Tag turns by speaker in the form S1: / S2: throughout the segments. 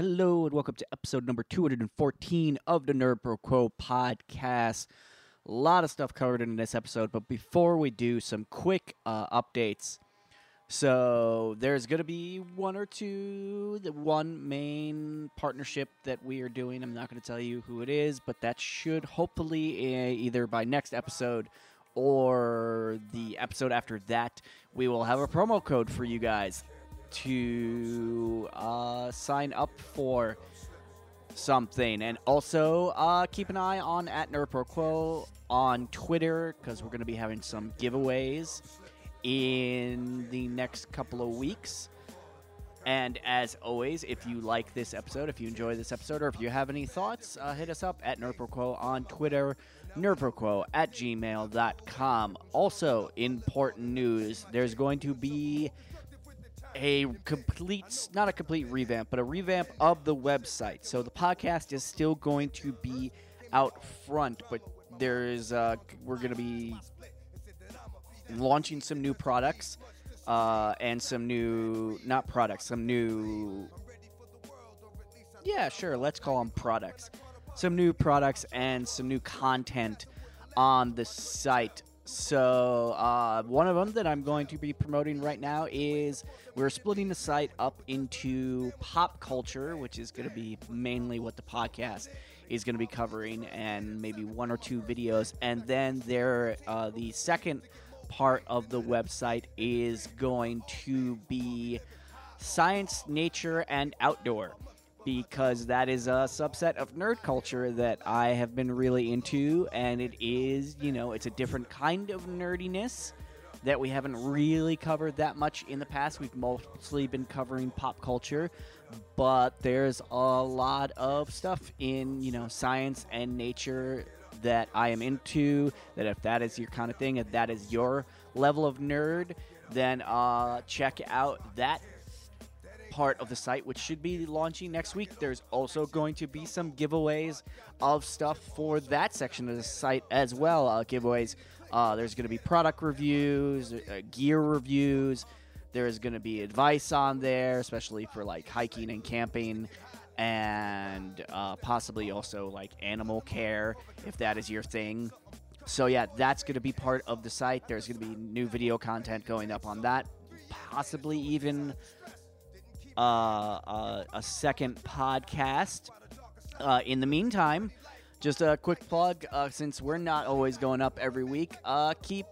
S1: Hello and welcome to episode number 214 of the Nerd Pro Quo podcast. A lot of stuff covered in this episode, but before we do some quick uh, updates, so there's going to be one or two, the one main partnership that we are doing. I'm not going to tell you who it is, but that should hopefully uh, either by next episode or the episode after that, we will have a promo code for you guys to uh, sign up for something. And also uh, keep an eye on at NerdProQuo on Twitter because we're going to be having some giveaways in the next couple of weeks. And as always, if you like this episode, if you enjoy this episode, or if you have any thoughts, uh, hit us up at NerdProQuo on Twitter, nerdproquo at gmail.com. Also, important news there's going to be a complete, not a complete revamp, but a revamp of the website. So the podcast is still going to be out front, but there's, uh, we're going to be launching some new products uh, and some new, not products, some new, yeah, sure, let's call them products. Some new products and some new content on the site. So, uh, one of them that I'm going to be promoting right now is we're splitting the site up into pop culture, which is going to be mainly what the podcast is going to be covering, and maybe one or two videos. And then there, uh, the second part of the website is going to be science, nature, and outdoor because that is a subset of nerd culture that I have been really into, and it is, you know, it's a different kind of nerdiness that we haven't really covered that much in the past. We've mostly been covering pop culture, but there's a lot of stuff in, you know, science and nature that I am into. That if that is your kind of thing, if that is your level of nerd, then uh, check out that part of the site, which should be launching next week. There's also going to be some giveaways of stuff for that section of the site as well. Uh, giveaways. Uh, there's going to be product reviews, uh, gear reviews. There's going to be advice on there, especially for like hiking and camping, and uh, possibly also like animal care if that is your thing. So yeah, that's going to be part of the site. There's going to be new video content going up on that, possibly even uh, uh, a second podcast. Uh, in the meantime, just a quick plug uh, since we're not always going up every week, keep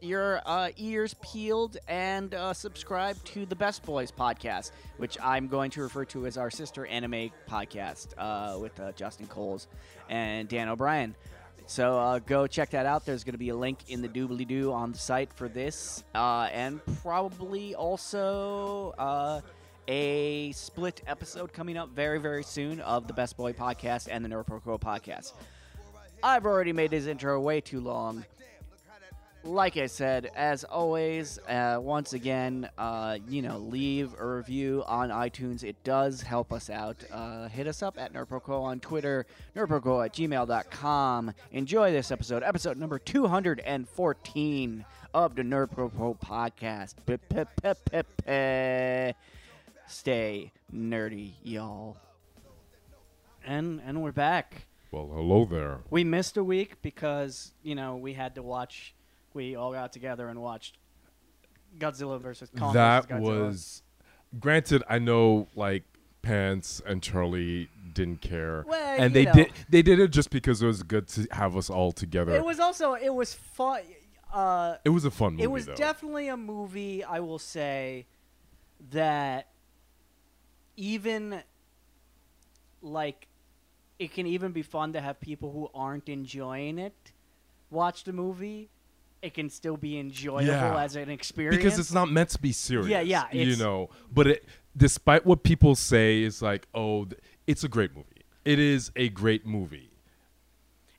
S1: your uh, ears peeled and uh, subscribe to the Best Boys podcast, which I'm going to refer to as our sister anime podcast uh, with Justin Coles and Dan O'Brien. So go check that out. There's going to be a link in the doobly doo on the site for this, and probably also a split episode coming up very, very soon of the Best Boy podcast and the Nerd Pro Quo podcast. I've already made his intro way too long. Like I said, as always, uh, once again, uh, you know, leave a review on iTunes. It does help us out. Uh, hit us up at NerdProQuo on Twitter, nerdproquo at gmail.com. Enjoy this episode, episode number 214 of the NerdProQuo podcast. Stay nerdy, y'all. And and we're back.
S2: Well, hello there.
S1: We missed a week because you know we had to watch. We all got together and watched Godzilla versus Kong.
S2: that
S1: versus
S2: was granted. I know, like Pants and Charlie didn't care,
S1: Well,
S2: and they
S1: know.
S2: did. They did it just because it was good to have us all together.
S1: It was also it was fun. Uh,
S2: It was a fun movie.
S1: it was
S2: though.
S1: definitely a movie. I will say that even like it can even be fun to have people who aren't enjoying it watch the movie. It can still be enjoyable
S2: Yeah.
S1: as an experience
S2: because it's not meant to be serious.
S1: Yeah, yeah,
S2: You know, but it, despite what people say, is like, oh, th- it's a great movie. It is a great movie.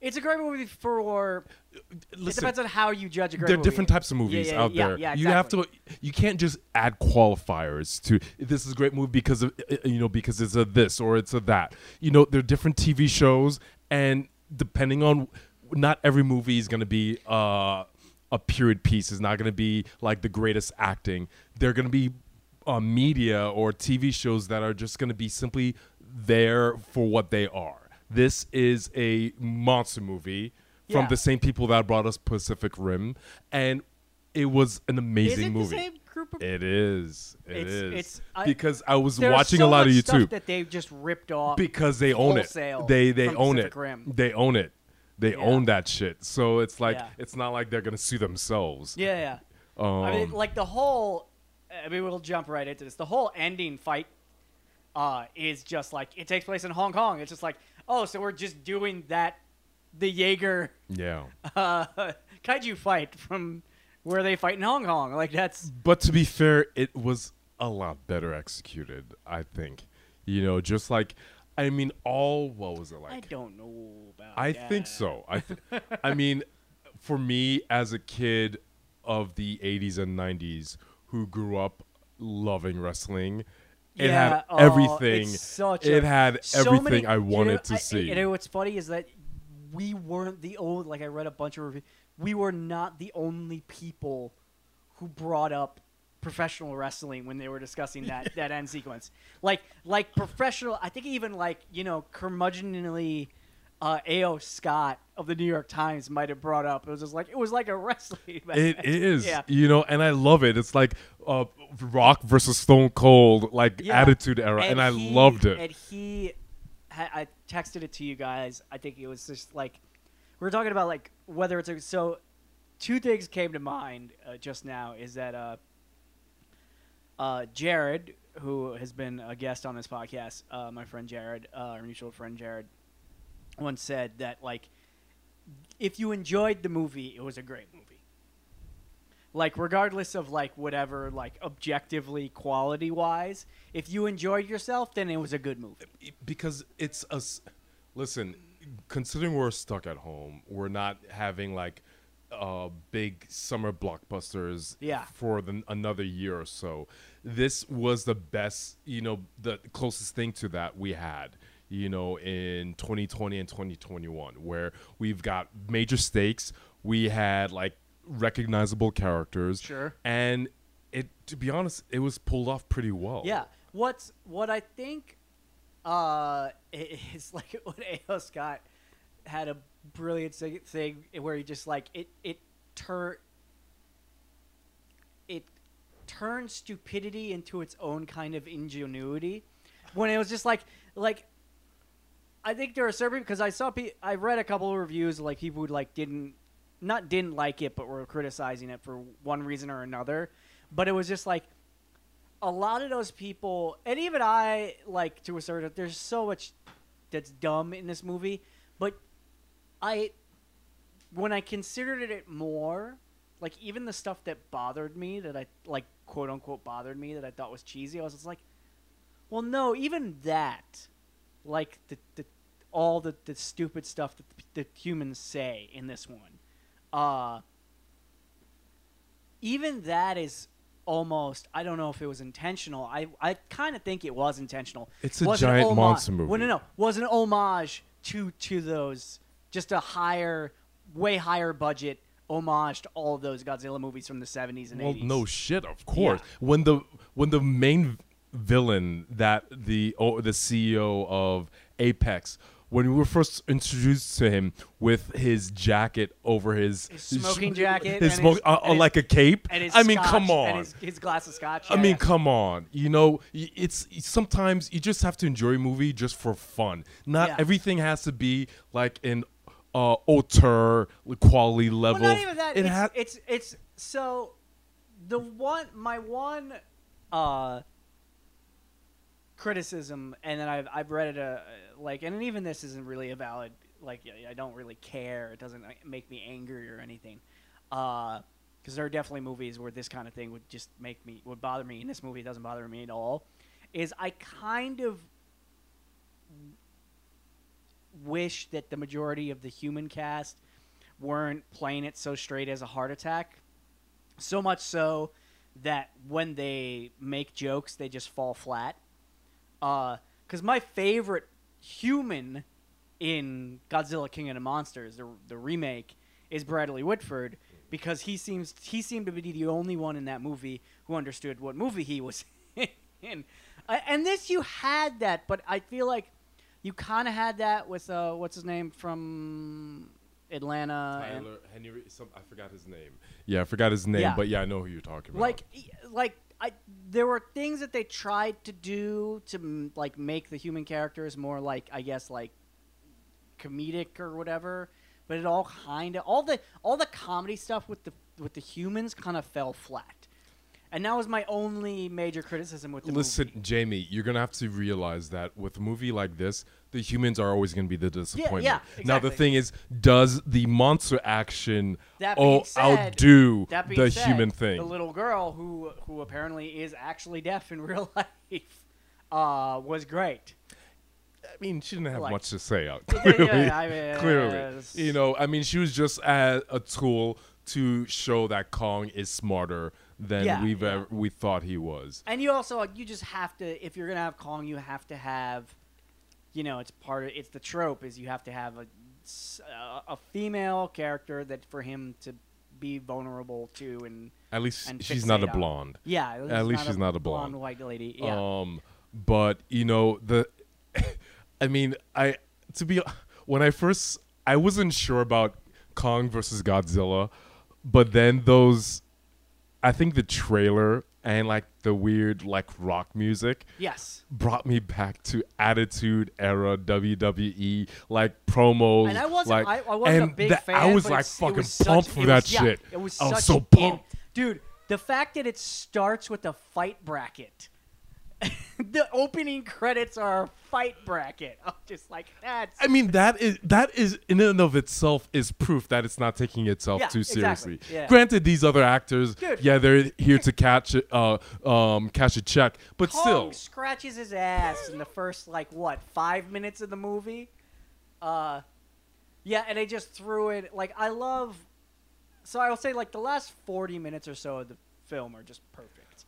S1: It's a great movie for. It depends on how you judge a great
S2: there are
S1: movie.
S2: different types of movies
S1: yeah,
S2: out
S1: yeah,
S2: there.
S1: yeah,
S2: You have to. You can't just add qualifiers to this is a great movie because of uh, you know because it's a this or it's a that. You know, there are different TV shows, and depending on, not every movie is going to be uh, a period piece. Is not going to be like the greatest acting. They're going to be uh, media or TV shows that are just going to be simply there for what they are. This is a monster movie from
S1: Yeah.
S2: the same people that brought us Pacific Rim, and it was an amazing
S1: it
S2: movie.
S1: the same group of
S2: It is. It
S1: It's-
S2: is.
S1: it's- I-
S2: because I was watching
S1: so
S2: a lot of YouTube
S1: that they've just ripped off
S2: because they own it. They they
S1: from
S2: own
S1: Pacific
S2: it.
S1: Rim.
S2: They own it. They
S1: Yeah.
S2: own that shit. So it's like
S1: Yeah.
S2: it's not like they're gonna sue themselves.
S1: Yeah, yeah.
S2: Um,
S1: I mean, like the whole. I mean, we'll jump right into this. The whole ending fight uh, is just like it takes place in Hong Kong. It's just like, oh, so we're just doing that, the Jaeger
S2: yeah.
S1: uh, kaiju fight from where they fight in Hong Kong. Like that's
S2: But to be fair, it was a lot better executed. I think. You know, just like I mean, all what was it like?
S1: I don't know about.
S2: I
S1: that.
S2: think so. I, th- I mean, for me as a kid of the '80s and '90s who grew up loving wrestling, it
S1: Yeah,
S2: had
S1: oh,
S2: everything.
S1: it's such
S2: it had
S1: so
S2: everything
S1: many-
S2: I
S1: you
S2: wanted
S1: know,
S2: to
S1: I-
S2: see.
S1: You know what's funny is that we weren't the only. Like I read a bunch of reviews. We were not the only people who brought up professional wrestling when they were discussing that that end sequence. Like like professional. I think even like you know curmudgeonly. Uh, A.O. Scott of the New York Times might have brought up. It was just like it was like a wrestling. match.
S2: It is,
S1: Yeah.
S2: you know, and I love it. It's like uh, Rock versus Stone Cold, like
S1: Yeah.
S2: Attitude Era, and, I
S1: he-
S2: loved it.
S1: And he, I texted it to you guys. I think it was just like we are talking about like whether it's a so. Two things came to mind uh, just now. Is that uh, uh, Jared, who has been a guest on this podcast, uh, my friend Jared, uh, our mutual friend Jared, once said that like if you enjoyed the movie, it was a great movie. Like regardless of like whatever like objectively quality wise, if you enjoyed yourself, then it was a good movie.
S2: because it's a listen considering we're stuck at home we're not having like uh big summer blockbusters
S1: Yeah.
S2: for the, another year or so this was the best you know the closest thing to that we had you know in 2020 and 2021 where we've got major stakes we had like recognizable characters
S1: Sure.
S2: and it to be honest it was pulled off pretty well
S1: Yeah. What's what I think uh is like what A.O. Scott had a brilliant thing- thing where he just like it it tur it turned stupidity into its own kind of ingenuity when it was just like like I think there are certain because I saw pe- I read a couple of reviews like people who like didn't not didn't like it but were criticizing it for one reason or another. But it was just like a lot of those people, and even I, like to a certain, there's so much that's dumb in this movie, but I, when I considered it more, like even the stuff that bothered me, that I like quote unquote bothered me, that I thought was cheesy, I was just like, well, no, even that, like the the all the the stupid stuff that the humans say in this one, uh, even that is almost I don't know if it was intentional. I I kind of think it was intentional.
S2: It's a
S1: Was an
S2: giant
S1: homage-
S2: monster movie.
S1: Well, no, no, was an homage to to those just a higher, way higher budget homage to all of those Godzilla movies from the seventies and
S2: Well,
S1: eighties.
S2: no shit, of course.
S1: Yeah.
S2: When the when the main villain that the oh, the CEO of Apex, when we were first introduced to him with his jacket over his,
S1: His smoking jacket
S2: his
S1: and
S2: smoke,
S1: his-
S2: uh, uh,
S1: his-
S2: like a cape.
S1: and his
S2: I mean,
S1: scotch-
S2: come on.
S1: and his, his glass of scotch.
S2: I mean,
S1: yeah.
S2: come on. You know, it's sometimes you just have to enjoy a movie just for fun. Not
S1: Yeah.
S2: everything has to be like an uh, auteur quality level.
S1: Well, not even that.
S2: It
S1: it's,
S2: ha-
S1: it's it's so the one my one uh criticism, and then I've I've read it uh, like, and even this isn't really a valid like I- don't really care. It doesn't make me angry or anything. Uh, because there are definitely movies where this kind of thing would just make me would bother me. In this movie, doesn't bother me at all. Is I kind of wish that the majority of the human cast weren't playing it so straight as a heart attack. So much so that when they make jokes, they just fall flat. Because my favorite human in Godzilla King of the Monsters, the, the remake, is Bradley Whitford because he seems he seemed to be the only one in that movie who understood what movie he was in. uh, and this you had that, but I feel like you kind of had that with uh, what's his name from Atlanta.
S2: Tyree Henry. Some I forgot his name. Yeah, I forgot his name,
S1: Yeah.
S2: but yeah, I know who you're talking about.
S1: like like I there were things that they tried to do to like make the human characters more like I guess like comedic or whatever but it all kind of all the all the comedy stuff with the with the humans kind of fell flat and that was my only major criticism with the movie.
S2: Listen,
S1: movie.
S2: Jamie, you're gonna have to realize that with a movie like this, the humans are always gonna be the disappointment. Yeah, exactly. Now the thing is, does the monster action
S1: That
S2: oh,
S1: said-
S2: outdo
S1: that
S2: the
S1: said,
S2: human thing?
S1: the little girl who who apparently is actually deaf in real life uh, was great
S2: I mean, she didn't have
S1: like-
S2: much to say out. Clearly,
S1: yeah, I mean,
S2: clearly,
S1: uh,
S2: you know, I mean, she was just a, a tool to show that Kong is smarter than
S1: Yeah,
S2: we've
S1: yeah.
S2: ever we thought he was.
S1: And you also like, you just have to if you're gonna have Kong, you have to have, you know, it's part of it's the trope is you have to have a a female character that for him to be vulnerable to and
S2: At least
S1: And
S2: she's not a
S1: on-
S2: blonde.
S1: yeah
S2: At least she's not a blonde.
S1: white lady yeah
S2: Um, but you know the, I mean, I to be when I first I wasn't sure about Kong versus Godzilla, but then those, I think the trailer and like the weird like rock music
S1: yes
S2: brought me back to Attitude Era WWE like promos.
S1: and I wasn't
S2: like,
S1: I, I wasn't
S2: and
S1: a big
S2: that-
S1: fan
S2: I was like fucking
S1: was such-
S2: pumped for
S1: was-
S2: that
S1: yeah,
S2: shit.
S1: it was
S2: I was
S1: such
S2: so
S1: in-
S2: pumped.
S1: dude the fact that it starts with a fight bracket the opening credits are a fight bracket I'm just like that's
S2: I mean that is that is in and of itself is proof that it's not taking itself
S1: Yeah,
S2: too
S1: exactly.
S2: seriously.
S1: Yeah.
S2: Granted, these other actors,
S1: Dude.
S2: yeah, they're here to catch uh, um, cash a check, but
S1: Kong
S2: still,
S1: scratches his ass in the first like what five minutes of the movie. Uh, yeah, and they just threw it like I love. So I will say like the last forty minutes or so of the film are just perfect.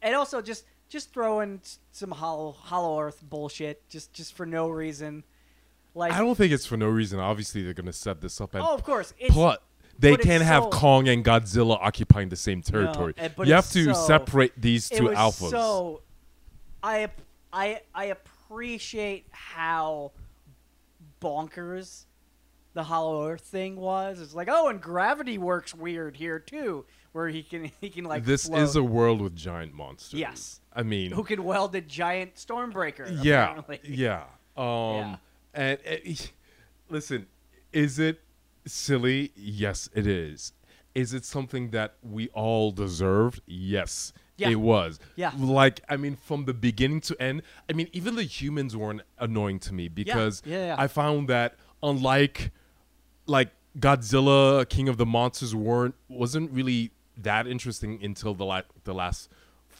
S1: And also just just throwing some hollow hollow Earth bullshit just just for no reason. Like
S2: I don't think it's for no reason. Obviously, they're gonna set this up, and
S1: oh of course it's
S2: but they
S1: but
S2: can't have
S1: so-
S2: Kong and Godzilla occupying the same territory.
S1: eh, but
S2: you have to
S1: so-
S2: separate these two alphas.
S1: So, I I I appreciate how bonkers the Hollow Earth thing was. It's like, oh, and gravity works weird here too, where he can he can like
S2: this
S1: float.
S2: is a world with giant monsters.
S1: Yes.
S2: I mean,
S1: who can weld a giant stormbreaker.
S2: yeah,
S1: apparently.
S2: yeah. Um,
S1: Yeah.
S2: and uh, listen, is it silly? Yes, it is. Is it something that we all deserved? Yes,
S1: Yeah.
S2: it was.
S1: Yeah.
S2: Like, I mean, from the beginning to end. I mean, even the humans weren't annoying to me because
S1: Yeah, yeah.
S2: I found that unlike like Godzilla, King of the Monsters, weren't wasn't really that interesting until the la- the last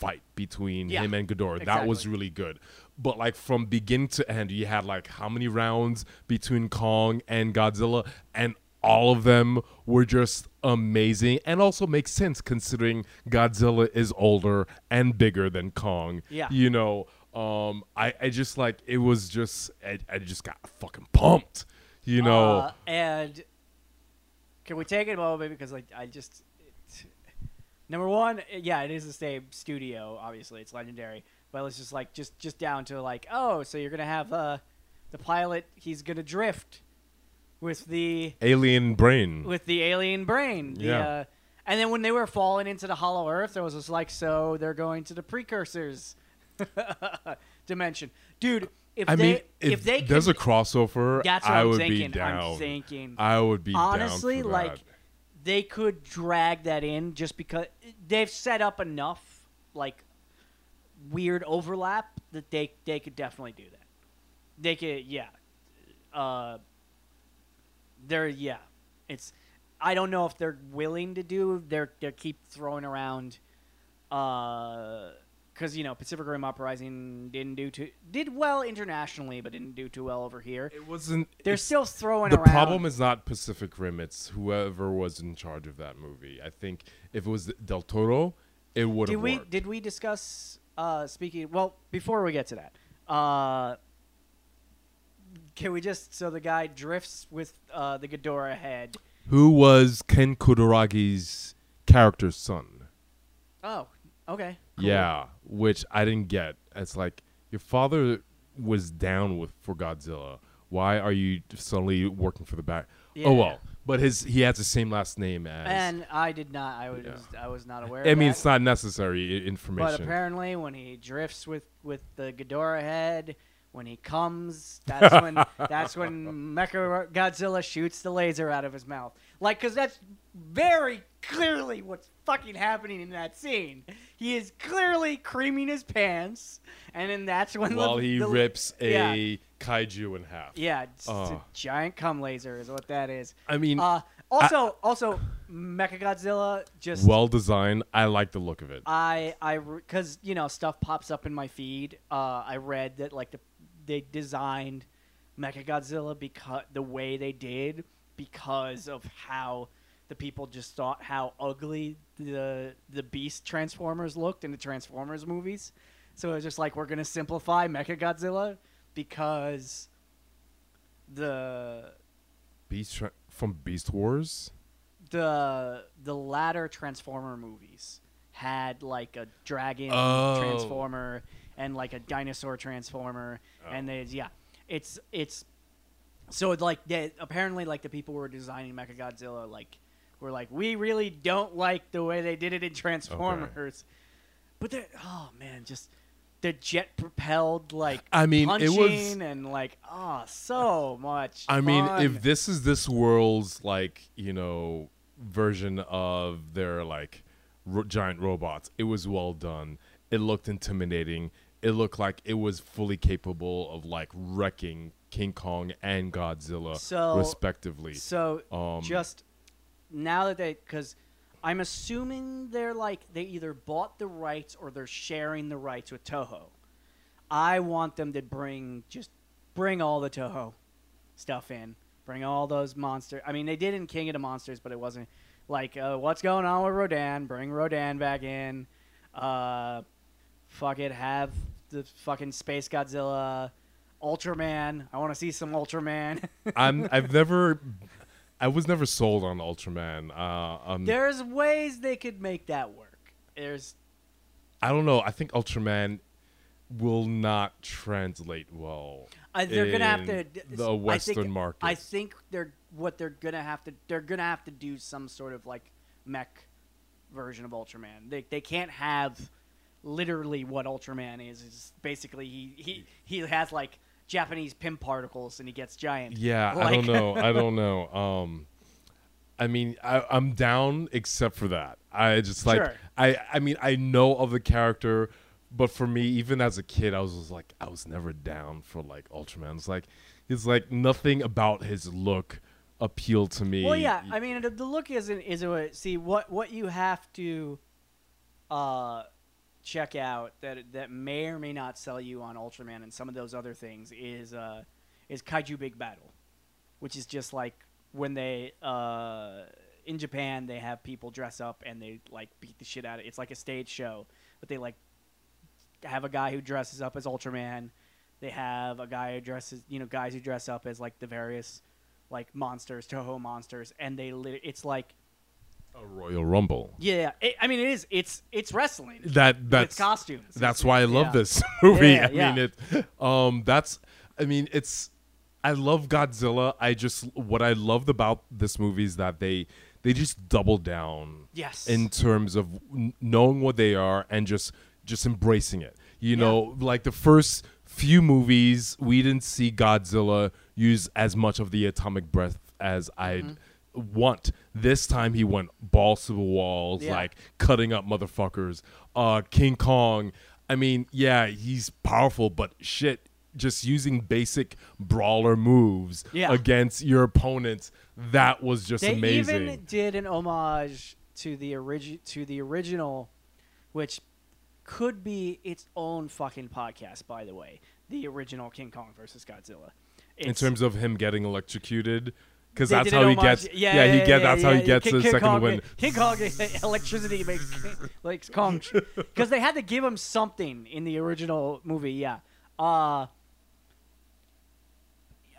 S2: fight between
S1: Yeah,
S2: him and Ghidorah. That was really good. But like from beginning to end, you had like how many rounds between Kong and Godzilla, and all of them were just amazing, and also makes sense considering Godzilla is older and bigger than Kong.
S1: Yeah.
S2: you know. Um, I, I just like it was just I, I just got fucking pumped, you know.
S1: Uh, and can we take it a moment because like I just number one, yeah, it is the same studio. Obviously, it's legendary, but it's just like just just down to like, oh, so you're gonna have uh, the pilot. He's gonna drift with the
S2: Alien brain.
S1: with the alien brain. The,
S2: Yeah.
S1: Uh, and then when they were falling into the Hollow Earth, it was just like, so they're going to the precursors dimension, dude. If
S2: I
S1: they
S2: mean,
S1: if,
S2: if,
S1: they
S2: there's
S1: could,
S2: a crossover,
S1: that's what
S2: I
S1: I'm
S2: would
S1: thinking.
S2: be down.
S1: I'm thinking
S2: I would be
S1: honestly like
S2: that.
S1: They could drag that in just because they've set up enough like weird overlap that they they could definitely do that. They could, yeah. Uh, they're yeah. It's I don't know if they're willing to do. They're they keep throwing around. Uh, because you know Pacific Rim Uprising didn't do too did well internationally, but didn't do too well over here.
S2: It wasn't.
S1: They're still throwing
S2: The
S1: around.
S2: The problem is not Pacific Rim. It's whoever was in charge of that movie. I think if it was Del Toro, it would
S1: did
S2: have
S1: we
S2: worked.
S1: did we discuss uh speaking well before we get to that uh can we just so the guy drifts with uh the Ghidorah head
S2: Who was Ken Kudaragi's character's son?
S1: oh Okay. cool.
S2: Yeah, which I didn't get. It's like your father was down with for Godzilla. Why are you suddenly working for the back?
S1: Oh, yeah.
S2: Oh well, but his he has the same last name as.
S1: And I did not. I was.
S2: Yeah.
S1: I was not aware.
S2: I mean,
S1: that.
S2: it's not necessary i-
S1: But
S2: information.
S1: apparently, when he drifts with with the Ghidorah head, when he comes, that's when that's when Mecha Godzilla shoots the laser out of his mouth. Like, cause that's very clearly what's fucking happening in that scene. He is clearly creaming his pants, and then that's when
S2: While
S1: the,
S2: he
S1: the-
S2: rips a
S1: yeah.
S2: kaiju in half.
S1: yeah, a
S2: Oh.
S1: giant cum laser is what that is.
S2: I mean,
S1: Uh, also, also, Mechagodzilla just
S2: well designed. I like the look of it.
S1: I I because you know stuff pops up in my feed. Uh, I read that like the they designed Mechagodzilla because the way they did because of how the people just thought how ugly the the Beast Transformers looked in the Transformers movies. So it was just like we're gonna simplify Mechagodzilla because the
S2: Beast from Beast Wars.
S1: the the latter Transformer movies had like a dragon
S2: Oh.
S1: transformer and like a dinosaur transformer,
S2: oh.
S1: and they yeah, it's it's so like they, apparently like the people who were designing Mechagodzilla like were like we really don't like the way they did it in Transformers, but they're, oh man just. The jet propelled like
S2: I mean, it was-
S1: and like oh so much.
S2: I mean, if this is this world's like you know version of their like ro- giant robots, it was well done. It looked intimidating. It looked like it was fully capable of like wrecking King Kong and Godzilla
S1: So-
S2: respectively.
S1: So
S2: Um,
S1: just now that they, because I'm assuming they're like they either bought the rights or they're sharing the rights with Toho. I want them to bring just bring all the Toho stuff in, bring all those monsters. I mean, they did in King of the Monsters, but it wasn't like uh, what's going on with Rodan. Bring Rodan back in. Uh, fuck it, have the fucking Space Godzilla. Ultraman. I want to see some Ultraman.
S2: I'm I've never I was never sold on Ultraman. Uh, um,
S1: There's ways they could make that work. There's
S2: I don't know. I think Ultraman will not translate well.
S1: uh, they're gonna have to
S2: the
S1: I
S2: Western
S1: think,
S2: market.
S1: I think they're what they're gonna have to they're gonna have to do some sort of like mech version of Ultraman. They they can't have literally what Ultraman is. Is basically he he he has like Japanese Pym particles and he gets giant.
S2: Yeah, I don't know. I don't know. Um, I mean, I, I'm down except for that. I just like
S1: Sure.
S2: I. I mean, I know of the character, but for me, even as a kid, I was like, I was never down for like Ultraman. It's like, it's like nothing about his look appealed to me.
S1: Well, yeah. I mean, the, the look isn't is a see what what you have to uh check out that that may or may not sell you on Ultraman and some of those other things is uh is Kaiju Big Battel, which is just like when they uh in Japan they have people dress up and they like beat the shit out of it. It's like a stage show, but they like have a guy who dresses up as Ultraman. They have a guy who dresses, you know, guys who dress up as like the various like monsters, Toho monsters, and they lit- it's like
S2: a Royal Rumble.
S1: yeah, it, I mean it is it's it's wrestling.
S2: That that's
S1: costumes.
S2: That's why I love
S1: yeah.
S2: this movie.
S1: Yeah,
S2: I
S1: yeah.
S2: mean it. Um, that's. I mean it's. I love Godzilla. I just what I loved about this movie is that they they just double down
S1: Yes.
S2: in terms of knowing what they are and just just embracing it. You know, like the first few movies, we didn't see Godzilla use as much of the atomic breath as I'd
S1: Mm-hmm.
S2: Want. This time he went balls to the walls,
S1: Yeah.
S2: like cutting up motherfuckers. Uh, King Kong. I mean, yeah, he's powerful, but shit. Just using basic brawler moves
S1: Yeah.
S2: against your opponents, that was just
S1: they
S2: amazing.
S1: even did an homage to the origi- to the original, which could be its own fucking podcast, by the way. The original King Kong versus Godzilla.
S2: in terms of him getting electrocuted because that's how he gets
S1: Yeah,
S2: yeah,
S1: yeah,
S2: he
S1: yeah,
S2: get that's how he gets
S1: King,
S2: his
S1: King
S2: second
S1: Kong,
S2: win
S1: King Kong electricity makes like Kong because they had to give him something in the original movie. Yeah. Uh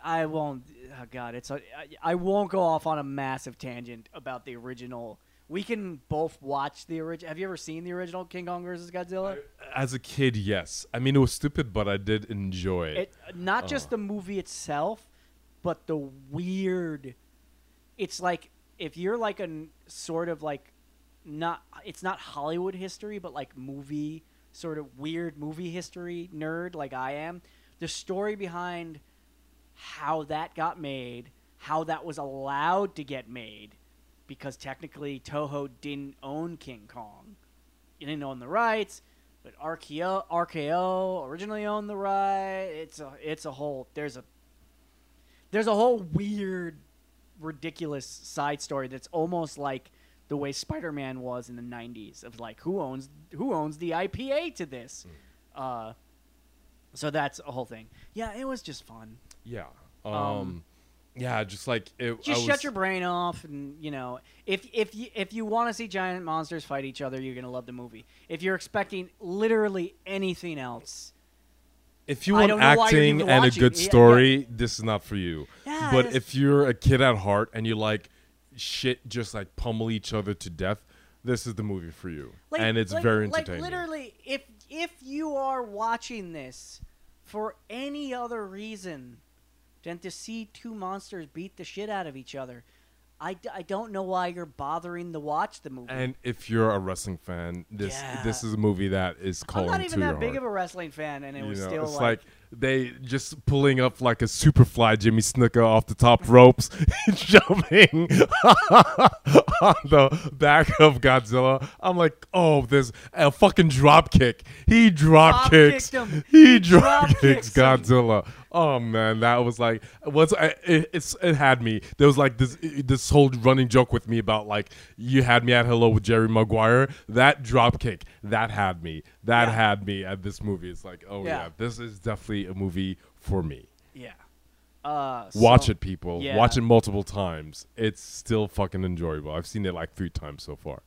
S1: I won't. Oh God, it's a, I, I won't go off on a massive tangent about the original we can both watch the original. Have you ever seen the original King Kong versus Godzilla?
S2: As a kid, yes. I mean, it was stupid, but I did enjoy it.
S1: It not just the movie itself, but the weird. It's like if you're like a sort of like not. It's not Hollywood history, but like movie sort of weird movie history nerd like I am. The story behind how that got made, how that was allowed to get made, because technically Toho didn't own King Kong. It didn't own the rights, but RKO, RKO originally owned the right. It's a it's a whole there's a there's a whole weird, ridiculous side story that's almost like the way Spider-Man was in the '90s of like who owns who owns the IPA to this. Uh, so that's a whole thing. Yeah, it was just fun.
S2: yeah. Um,
S1: Um,
S2: yeah, just like it. I
S1: Just
S2: was-
S1: shut your brain off, and you know, if if you if you want to see giant monsters fight each other, you're gonna love the movie. If you're expecting literally anything else,
S2: If you want
S1: don't know why you're
S2: acting and a good
S1: Yeah, yeah.
S2: story, this is not for you.
S1: Yeah,
S2: but if you're a kid at heart and you like shit, just like pummel each other to death, this is the movie for you.
S1: like,
S2: and it's
S1: like-
S2: very
S1: like
S2: entertaining.
S1: literally, if if you are watching this for any other reason than to see two monsters beat the shit out of each other, I, d- I don't know why you're bothering to watch the movie.
S2: and if you're a wrestling fan, this
S1: Yeah.
S2: this is a movie that is
S1: I'm not even that big
S2: heart.
S1: of a wrestling fan, and it
S2: you
S1: was
S2: know,
S1: still
S2: it's
S1: like,
S2: like, they just pulling up like a superfly Jimmy Snuka off the top ropes, jumping on the back of Godzilla. I'm like, oh, there's a fucking drop kick. He drop kicks.
S1: Drop-kicked him.
S2: He
S1: He
S2: drop
S1: drop-kicked
S2: kicks
S1: him.
S2: Godzilla. Oh man, that was like once I it, it's it had me. There was like this this whole running joke with me about like you had me at hello with Jerry Maguire. That drop kick that had me. That
S1: Yeah.
S2: had me at this movie. It's like oh yeah.
S1: Yeah.
S2: this is definitely a movie for me.
S1: yeah. Uh,
S2: Watch
S1: so-
S2: it, people.
S1: yeah.
S2: Watch it multiple times. It's still fucking enjoyable. I've seen it like three times so far.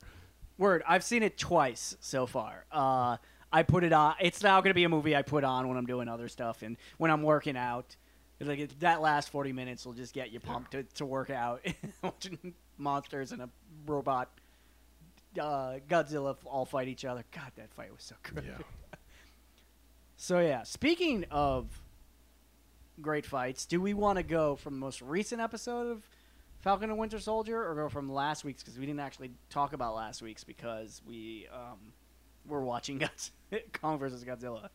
S1: Word. I've seen it twice so far. Uh, I put it on. It's now going to be a movie I put on when I'm doing other stuff and when I'm working out. Like it, that last 40 minutes will just get you pumped to, to work out. Watching monsters and a robot uh, Godzilla all fight each other. God, that fight was so good.
S2: Yeah.
S1: So yeah, speaking of great fights, do we want to go from the most recent episode of Falcon and Winter Soldier, or go from last week's? Because we didn't actually talk about last week's because we um, were watching Godz- Kong versus Godzilla.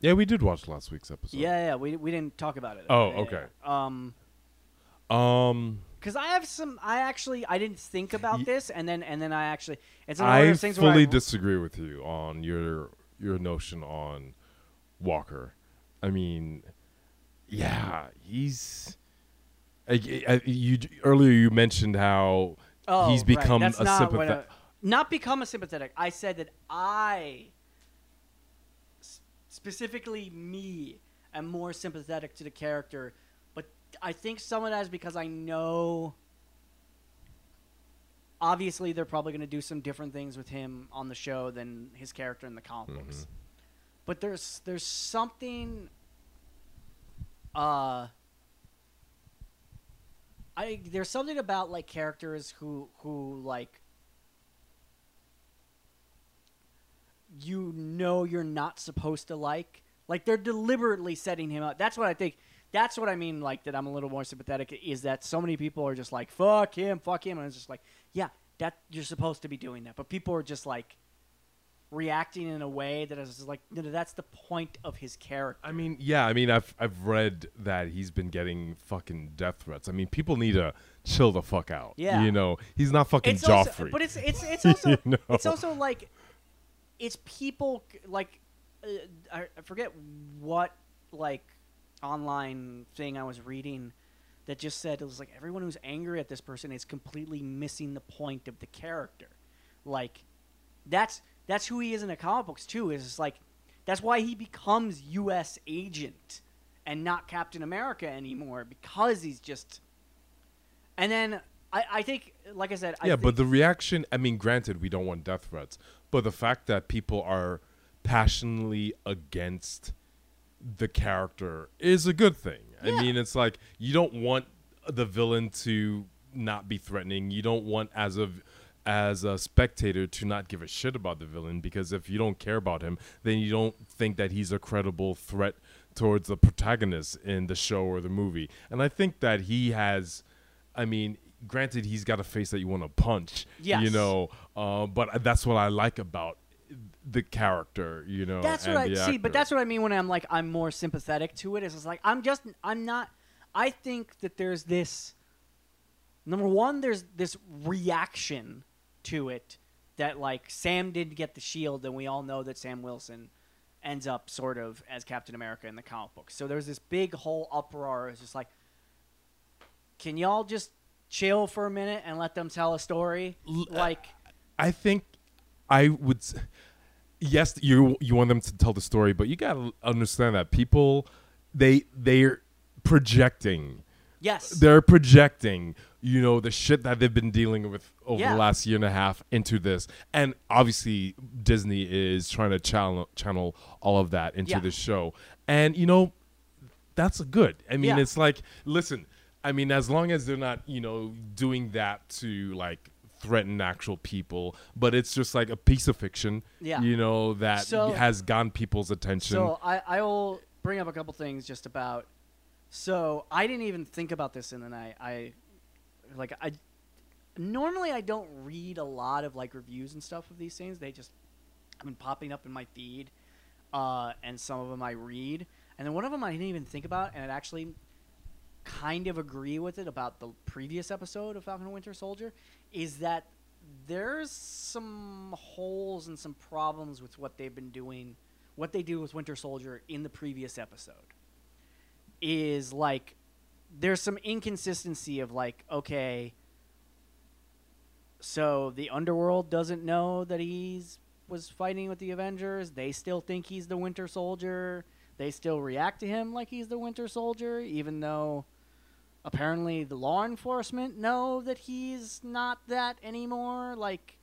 S2: Yeah, we did watch last week's episode.
S1: Yeah, yeah, we, we didn't talk about it.
S2: Oh,
S1: Yeah,
S2: okay.
S1: yeah. Um,
S2: Um
S1: because I have some, I actually I didn't think about
S2: Ye-
S1: this, and then and then I actually it's one of those things where
S2: fully
S1: I,
S2: disagree with you on your your notion on Walker. I mean, yeah, he's. I, I- you earlier you mentioned how
S1: Oh,
S2: he's
S1: right.
S2: become
S1: That's
S2: a sympathetic.
S1: Not become a sympathetic. I said that I, specifically me, am more sympathetic to the character, but I think some of that is because I know. Obviously, they're probably going to do some different things with him on the show than his character in the comic
S2: Mm-hmm.
S1: books. But there's there's something. Uh, I there's something about like characters who who like you know you're not supposed to like like they're deliberately setting him up. That's what I think. That's what I mean. Like that, I'm a little more sympathetic. Is that so many people are just like fuck him, fuck him, and it's just like yeah, that you're supposed to be doing that, but people are just like reacting in a way that is like no, no, that's the point of his character.
S2: I mean, yeah, I mean, I've I've read that he's been getting fucking death threats. I mean, people need to chill the fuck out.
S1: Yeah.
S2: you know, he's not fucking
S1: it's also,
S2: Joffrey.
S1: but it's it's it's also
S2: You know?
S1: it's also like it's people like uh, I I forget what like online thing I was reading that just said it was like everyone who's angry at this person is completely missing the point of the character. Like that's that's who he is in the comic books too. Is like that's why he becomes U.S. agent and not Captain America anymore because he's just. And then I, I think, like I said, I
S2: yeah, but the reaction. I mean, granted, we don't want death threats, but the fact that people are passionately against the character is a good thing. I mean, it's like you don't want the villain to not be threatening. You don't want as a as a spectator to not give a shit about the villain because if you don't care about him, then you don't think that he's a credible threat towards the protagonist in the show or the movie. And I think that he has I mean, granted he's got a face that you want to punch,
S1: Yes.
S2: you know, uh, but that's what I like about the character, you know.
S1: That's what I see, but that's what I mean when I'm like I'm more sympathetic to it. It's like I'm just I'm not. I think that there's this. Number one, there's this reaction to it that like Sam did get the shield, and we all know that Sam Wilson ends up sort of as Captain America in the comic book. So there's this big whole uproar. It's just like, can y'all just chill for a minute and let them tell a story?
S2: Uh,
S1: like,
S2: I think I would. Yes, you you want them to tell the story, but you gotta understand that people they they're projecting.
S1: yes,
S2: They're projecting, you know, the shit that they've been dealing with over
S1: Yeah.
S2: the last year and a half into this, and obviously Disney is trying to channel channel all of that into
S1: Yeah.
S2: the show, and you know, that's good. I mean,
S1: Yeah.
S2: it's like, listen, I mean, as long as they're not, you know, doing that to like threaten actual people, but it's just like a piece of fiction,
S1: Yeah.
S2: you know, that
S1: So-
S2: has gotten people's attention.
S1: So I, I will bring up a couple things just about. So I didn't even think about this in the night. I like I normally I don't read a lot of like reviews and stuff of these things. They just have been popping up in my feed, uh, and some of them I read, and then one of them I didn't even think about, and it actually kind of agree with it about the previous episode of Falcon and Winter Soldier, is that there's some holes and some problems with what they've been doing, what they do with Winter Soldier in the previous episode. Is like there's some inconsistency of like, okay, so the underworld doesn't know that he's was fighting with the Avengers. They still think he's the Winter Soldier. They still react to him like he's the Winter Soldier, even though apparently the law enforcement know that he's not that anymore. Like,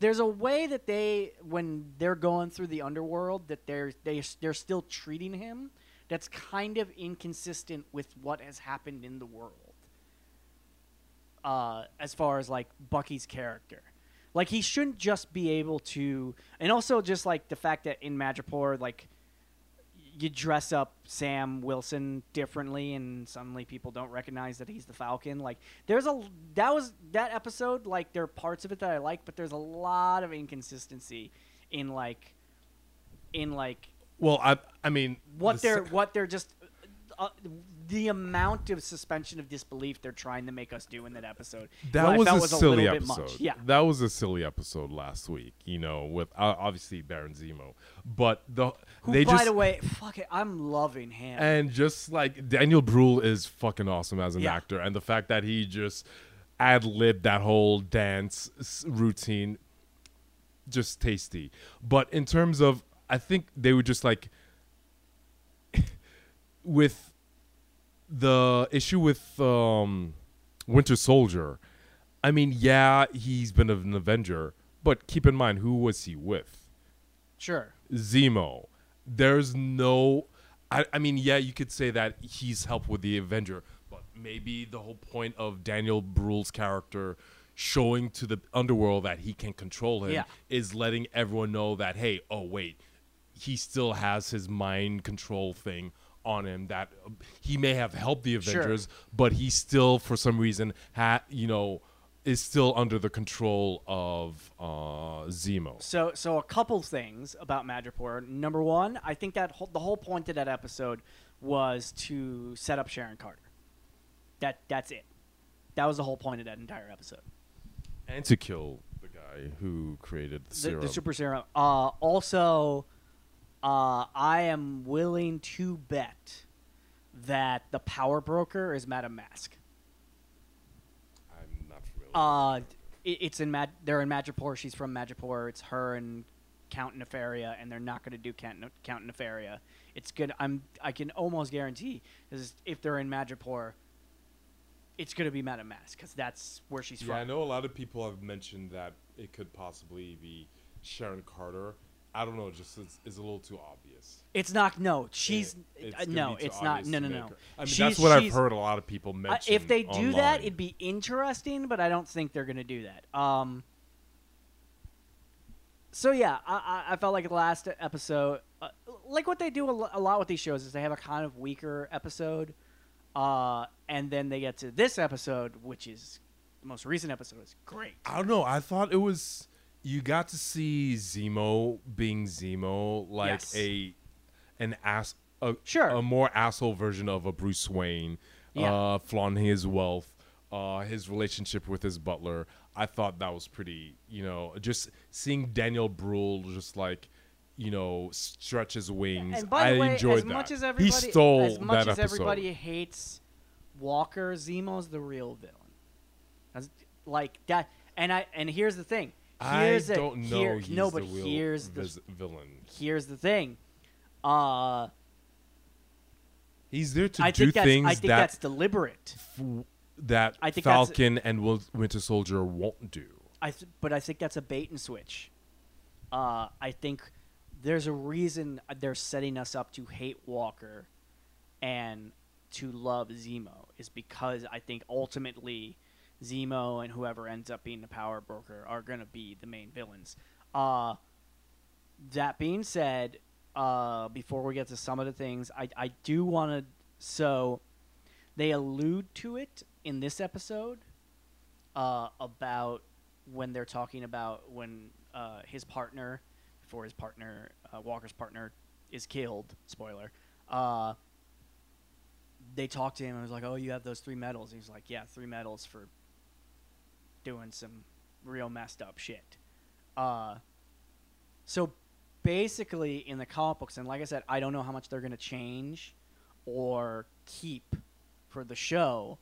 S1: there's a way that they, when they're going through the underworld, that they're they they're still treating him. That's kind of inconsistent with what has happened in the world. Uh, as far as like Bucky's character, like he shouldn't just be able to, and also just like the fact that in Madripoor, like you dress up Sam Wilson differently, and suddenly people don't recognize that he's the Falcon. Like there's a that was that episode. Like there are parts of it that I like, but there's a lot of inconsistency in like in like
S2: well, I I mean,
S1: what
S2: the
S1: they're
S2: se-
S1: what they're just uh, the amount of suspension of disbelief they're trying to make us do in that episode.
S2: That was a
S1: was
S2: silly
S1: little bit
S2: episode.
S1: much. Yeah.
S2: that was a silly episode last week. You know, with uh, obviously Baron Zemo, but the
S1: Who,
S2: they
S1: by
S2: just
S1: the way, fuck it, I'm loving him.
S2: and just like Daniel Bruhl is fucking awesome as an
S1: Yeah.
S2: actor, and the fact that he just ad libbed that whole dance routine, just tasty. But in terms of, I think they were just like with the issue with um, Winter Soldier. I mean, yeah, he's been an Avenger, but keep in mind who was he with?
S1: sure.
S2: Zemo. There's no. I, I mean, yeah, you could say that he's helped with the Avenger, but maybe the whole point of Daniel Bruhl's character showing to the underworld that he can control him
S1: Yeah.
S2: is letting everyone know that, hey, oh, wait, he still has his mind control thing on him that uh, he may have helped the
S1: Sure.
S2: Avengers, but he still, for some reason, ha- you know, is still under the control of uh, Zemo.
S1: So, so a couple things about Madripoor. Number one, I think that whole, the whole point of that episode was to set up Sharon Carter. That that's it. That was the whole point of that entire episode.
S2: and to kill the guy who created the
S1: The, the super serum. Uh, also, uh, I am willing to bet that the power broker is Madame Masque.
S2: I'm not familiar.
S1: Uh, it, it's in Mad. They're in Madripoor. She's from Madripoor. It's her and Count Nefaria, and they're not going to do Count, Count Nefaria. It's good. I'm. I can almost guarantee is if they're in Madripoor, it's going to be Madame Masque because that's where she's from.
S2: yeah, I know a lot of people have mentioned that it could possibly be Sharon Carter, I don't know, just is, is a little too obvious.
S1: It's not. No, she's
S2: It-
S1: uh, no. It's not. No, no, no.
S2: her- I mean,
S1: She's-
S2: that's what I've heard a lot of people
S1: Uh,
S2: mention.
S1: if they do
S2: online.
S1: that, it'd be interesting, but I don't think they're gonna do that. Um. So yeah, I, I I felt like the last episode, uh, like what they do a, a lot with these shows, is they have a kind of weaker episode, uh, and then they get to this episode, which is the most recent episode, is great.
S2: I don't know. I thought it was you got to see Zemo being Zemo, like
S1: Yes.
S2: a an ass, a,
S1: Sure.
S2: a more asshole version of a Bruce Wayne,
S1: Yeah.
S2: uh, flaunting his wealth, uh, his relationship with his butler. I thought that was pretty. You know, just seeing Daniel Bruhl just like. You know, stretch his wings.
S1: And by
S2: I
S1: the way,
S2: enjoyed
S1: as
S2: that.
S1: much as
S2: he
S1: everybody,
S2: stole
S1: as much
S2: that
S1: as
S2: episode.
S1: everybody hates Walker, Zemo's the real villain. That's- like that, and I and here's the thing.
S2: I
S1: Here's
S2: don't know.
S1: here- no, but
S2: the
S1: here's the
S2: vis- villain.
S1: here's the thing. Uh,
S2: He's there to
S1: I
S2: do things
S1: I think
S2: that
S1: that's deliberate.
S2: f- that
S1: I think
S2: Falcon and Winter Soldier won't do.
S1: I th- but I think that's a bait and switch. Uh, I think there's a reason they're setting us up to hate Walker and to love Zemo is because I think ultimately Zemo and whoever ends up being the power broker are going to be the main villains. Uh, that being said, uh, before we get to some of the things, I, I do want to. So they allude to it in this episode uh, about when they're talking about when uh, his partner, before his partner, uh, Walker's partner, is killed. Spoiler. Uh, they talked to him and was like, "Oh, you have those three medals." He's like, "Yeah, three medals for doing some real messed up shit." Uh, so basically, in the comic books, and like I said, I don't know how much they're going to change or keep for the show.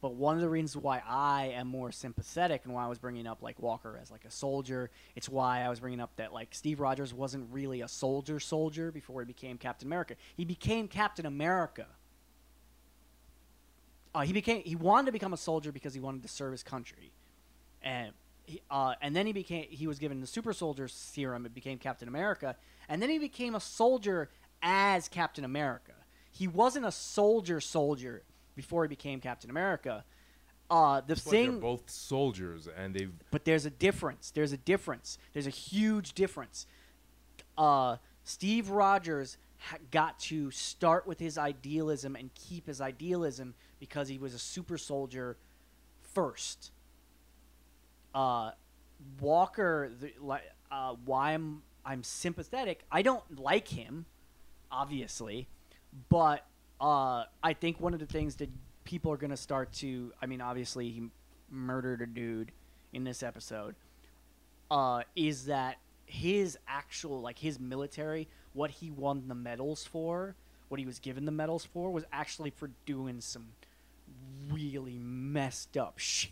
S1: But one of the reasons why I am more sympathetic and why I was bringing up like Walker as like a soldier, it's why I was bringing up that like Steve Rogers wasn't really a soldier soldier before he became Captain America. He became Captain America. Uh, he became he wanted to become a soldier because he wanted to serve his country, and he, uh, and then he became he was given the super soldier serum and became Captain America, and then he became a soldier as Captain America. He wasn't a soldier soldier before he became Captain America. Uh, the
S2: But
S1: thing,
S2: they're both soldiers, and they've
S1: but there's a difference. There's a difference. There's a huge difference. Uh, Steve Rogers ha- got to start with his idealism and keep his idealism because he was a super soldier first. Uh, Walker, the, uh, why I'm I'm sympathetic. I don't like him, obviously, but uh, I think one of the things that people are going to start to. I mean, obviously, he murdered a dude in this episode. Uh, is that his actual like his military? What he won the medals for? What he was given the medals for was actually for doing some really messed up shit.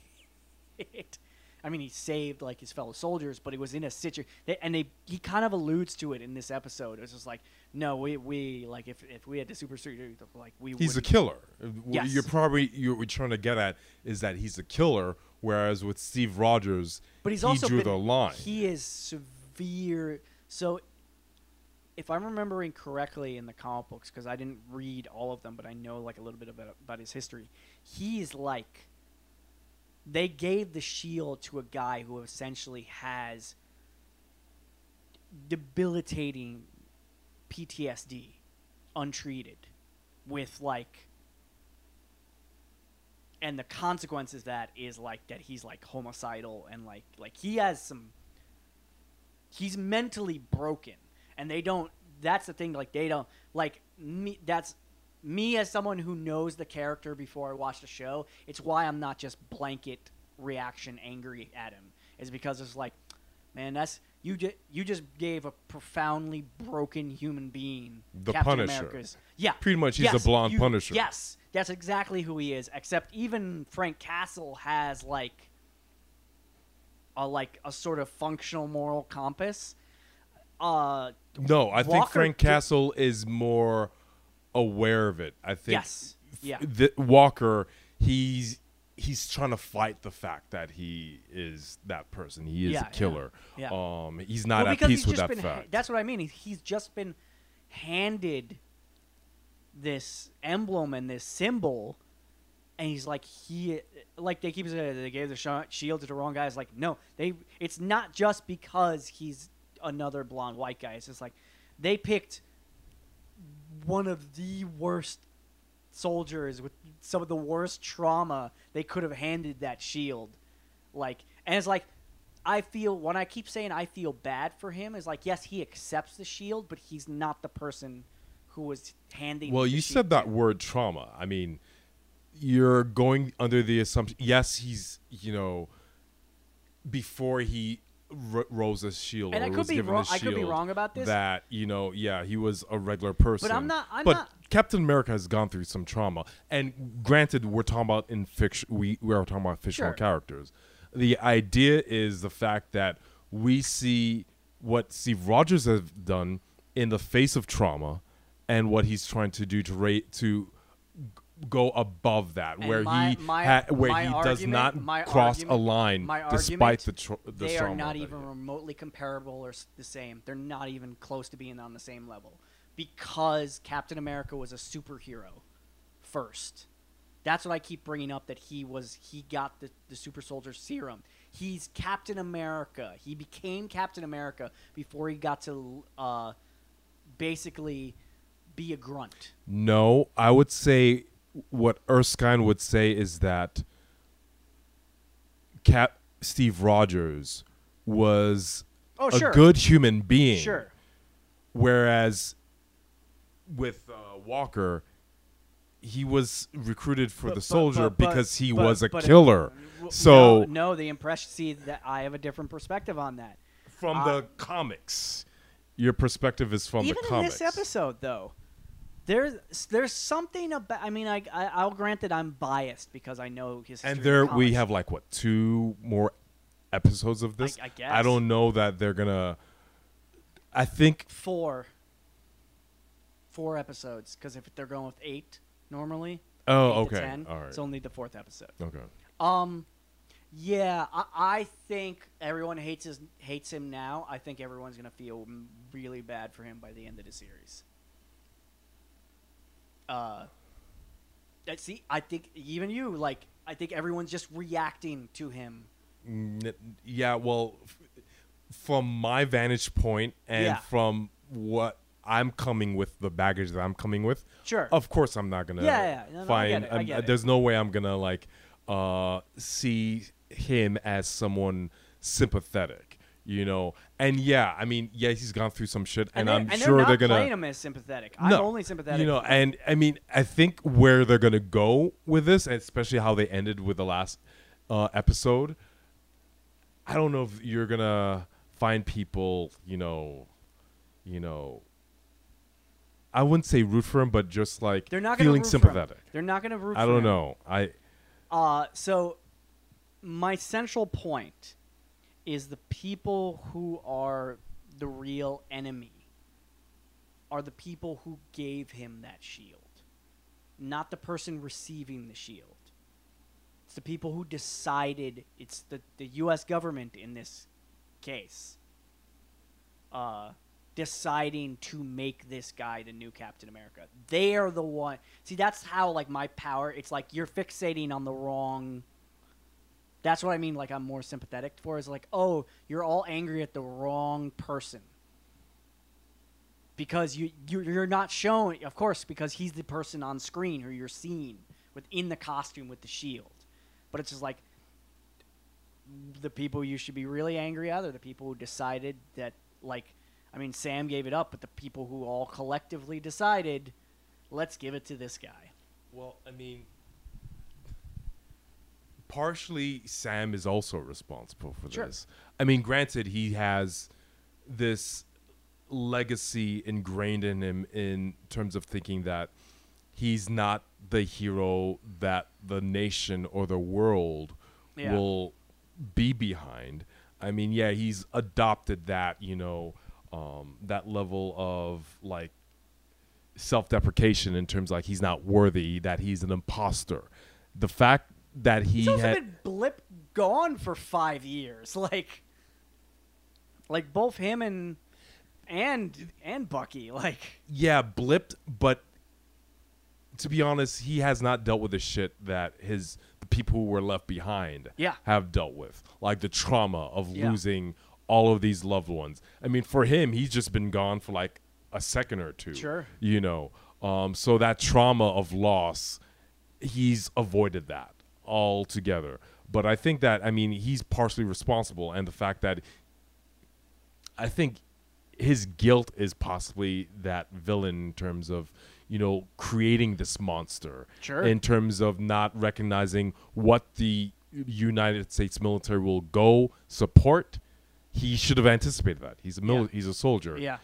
S1: I mean, he saved like his fellow soldiers, but he was in a situation, and they he kind of alludes to it in this episode. It's just like, no, we we like if if we had the super soldier, like we
S2: he's a killer. Uh,
S1: yes.
S2: You're probably you're trying to get at is that he's a killer, whereas with Steve Rogers,
S1: But he's
S2: he
S1: also
S2: drew
S1: been,
S2: the line.
S1: He is severe. So, if I'm remembering correctly in the comic books, because I didn't read all of them, but I know like a little bit about about his history. He's like they gave the shield to a guy who essentially has debilitating PTSD, untreated, with like and the consequences that is like that he's like homicidal and like like he has some he's mentally broken. And they don't that's the thing like they don't like me that's me as someone who knows the character before I watch the show it's why I'm not just blanket reaction angry at him is because it's like man that's you just you just gave a profoundly broken human being
S2: The
S1: Captain
S2: Punisher.
S1: America's yeah
S2: Pretty much he's a
S1: Yes,
S2: blonde
S1: you-
S2: Punisher.
S1: yes that's exactly who he is except even Frank Castle has like a like a sort of functional moral compass uh
S2: no, I think Frank Castle is more aware of it. I think
S1: yes yeah
S2: the, Walker, he's he's trying to fight the fact that he is that person. He is
S1: Yeah,
S2: a killer.
S1: yeah.
S2: Um, he's not
S1: well,
S2: at peace with that
S1: been
S2: fact.
S1: that's what I mean. He- He's just been handed this emblem and this symbol, and he's like he like they keep saying they gave the sh- shield to the wrong guy. It's like no, they. It's not just because he's another blonde white guy. It's just like they picked one of the worst soldiers with some of the worst trauma they could have handed that shield. Like, and it's like, I feel when I keep saying I feel bad for him is like, yes, he accepts the shield, but he's not the person who was handing.
S2: well, you said that word trauma. I mean, you're going under the assumption. Yes, he's you know before he r- rose shield
S1: And I could
S2: was
S1: be
S2: given
S1: wrong-
S2: a
S1: I could be
S2: shield
S1: wrong about this.
S2: That you know, yeah, he was a regular person.
S1: I'm not- I'm
S2: but
S1: not-
S2: Captain America has gone through some trauma, and granted, we're talking about in fiction. We we are talking about fictional
S1: Sure.
S2: characters. The idea is the fact that we see what Steve Rogers has done in the face of trauma, and what he's trying to do to rate to go above that,
S1: And
S2: where
S1: my-
S2: he
S1: my-
S2: ha- where he does not cross
S1: argument-
S2: a line
S1: my
S2: despite
S1: argument,
S2: the, tr- the
S1: They are not even remotely comparable or s- the same. They're not even close to being on the same level because Captain America was a superhero first. That's what I keep bringing up. That he was he got the the super soldier serum. He's Captain America. He became Captain America before he got to uh, basically be a grunt.
S2: No, I would say what Erskine would say is that Cap Steve Rogers was
S1: Oh,
S2: a
S1: sure.
S2: good human being.
S1: Sure.
S2: Whereas with uh, Walker, he was recruited for
S1: But-
S2: the soldier
S1: but- but-
S2: because he was a killer.
S1: w-
S2: so
S1: no, no, the impression. See, that I have a different perspective on that.
S2: from
S1: I-
S2: the comics, your perspective is from
S1: Even
S2: the
S1: in
S2: comics.
S1: this episode, though, there's there's something about. I mean, I, I I'll grant that I'm biased because I know his.
S2: and there we have like what two more episodes of this
S1: I
S2: I
S1: guess.
S2: I don't know that they're gonna i think
S1: four. Four episodes because if they're going with eight normally,
S2: oh okay
S1: 10,
S2: all right
S1: it's only the fourth episode.
S2: okay
S1: Um, yeah, I, I think everyone hates his hates him now. I think everyone's gonna feel really bad for him by the end of the series. Uh, see. I think even you like. I think everyone's just reacting to him.
S2: Yeah well from my vantage point and
S1: Yeah.
S2: from what i'm coming with the baggage that i'm coming with
S1: Sure.
S2: of course i'm not gonna
S1: Yeah, yeah. No, no,
S2: find
S1: get it, I get it.
S2: there's no way i'm gonna like uh see him as someone sympathetic you know and yeah i mean yeah he's gone through some shit and,
S1: they're-
S2: i'm
S1: and
S2: sure
S1: they're, not
S2: gonna
S1: playing him as sympathetic. I'm only sympathetic.
S2: You know, and I mean, I think where they're gonna go with this, and especially how they ended with the last uh, episode. I don't know if you're gonna find people, you know, you know. I wouldn't say root for him, but just like
S1: they're not gonna
S2: feeling
S1: root for him.
S2: sympathetic.
S1: They're not gonna root.
S2: I
S1: for
S2: don't
S1: him.
S2: know. I
S1: Uh, so my central point is the people who are the real enemy are the people who gave him that shield, not the person receiving the shield. It's the people who decided. It's the the U.S. government in this case. Uh, deciding to make this guy the new Captain America. They are the one. See, that's how like my power. It's like you're fixating on the wrong. That's what I mean. Like I'm more sympathetic for is like, oh, you're all angry at the wrong person because you, you you're not shown. Of course, because he's the person on screen who you're seeing within the costume with the shield. But it's just like the people you should be really angry at are the people who decided that like I mean Sam gave it up, but the people who all collectively decided, let's give it to this guy.
S2: well, I mean, partially Sam is also responsible for
S1: Sure.
S2: this. I mean, granted, he has this legacy ingrained in him in terms of thinking that he's not the hero that the nation or the world
S1: Yeah.
S2: will be behind. I mean, yeah, he's adopted that, you know, um, that level of like self-deprecation in terms like he's not worthy, that he's an imposter. The fact that he
S1: He's also
S2: had.
S1: been blip gone for five years. Like, like both him and and and Bucky. Like,
S2: yeah, blipped, but to be honest, he has not dealt with the shit that his the people who were left behind
S1: Yeah.
S2: have dealt with, like the trauma of
S1: Yeah.
S2: losing all of these loved ones. I mean, for him, he's just been gone for like a second or two.
S1: Sure.
S2: you know. Um, so that trauma of loss, he's avoided that altogether. But I think that I mean he's partially responsible, and the fact that I think his guilt is possibly that villain in terms of you know creating this monster
S1: Sure.
S2: in terms of not recognizing what the United States military will go support he should have anticipated that he's a mil-
S1: Yeah.
S2: he's a soldier
S1: yeah,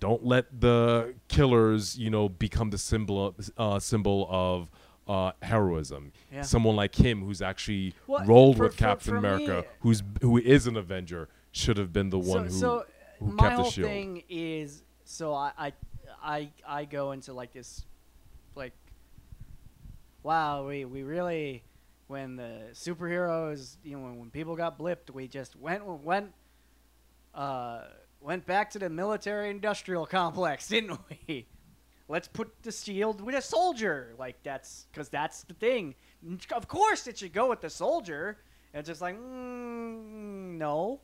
S2: don't let the killers you know become the symbol uh, symbol of uh, heroism.
S1: Yeah.
S2: someone like him who's actually
S1: Well,
S2: rolled
S1: for-
S2: with Captain
S1: for
S2: America
S1: me-
S2: who's who is an Avenger should have been the one who,
S1: so,
S2: who
S1: my
S2: kept
S1: whole
S2: the shield.
S1: thing is so I, I I I go into like this like wow we we really when the superheroes you know when, when people got blipped we just went went uh went back to the military industrial complex didn't we let's put the shield with a soldier like that's because that's the thing of course it should go with the soldier and it's just like mm, no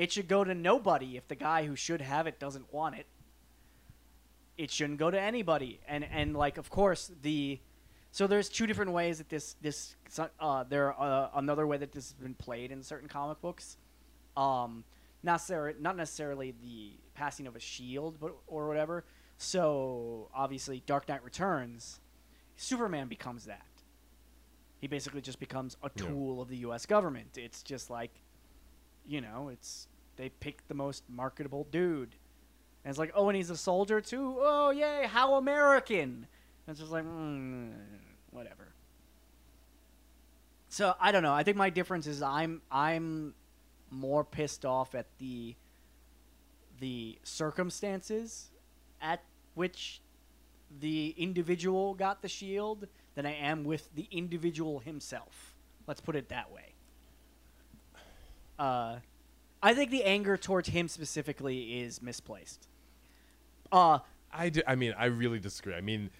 S1: it should go to nobody if the guy who should have it doesn't want it. It shouldn't go to anybody. And and like of course the so there's two different ways that this this uh, there uh, another way that this has been played in certain comic books. Um, not necessarily not necessarily the passing of a shield, but or whatever. So obviously, Dark Knight Returns, Superman becomes that. He basically just becomes a
S2: Yeah.
S1: tool of the U.S. government. It's just like you know, it's they pick the most marketable dude. And it's like, oh, and he's a soldier too. Oh, yay! How American! And it's just like, mm, whatever. So I don't know. I think my difference is I'm I'm more pissed off at the the circumstances at which the individual got the shield than I am with the individual himself. Let's put it that way. Uh, I think the anger towards him specifically is misplaced. Uh,
S2: I, do, I mean I really disagree I mean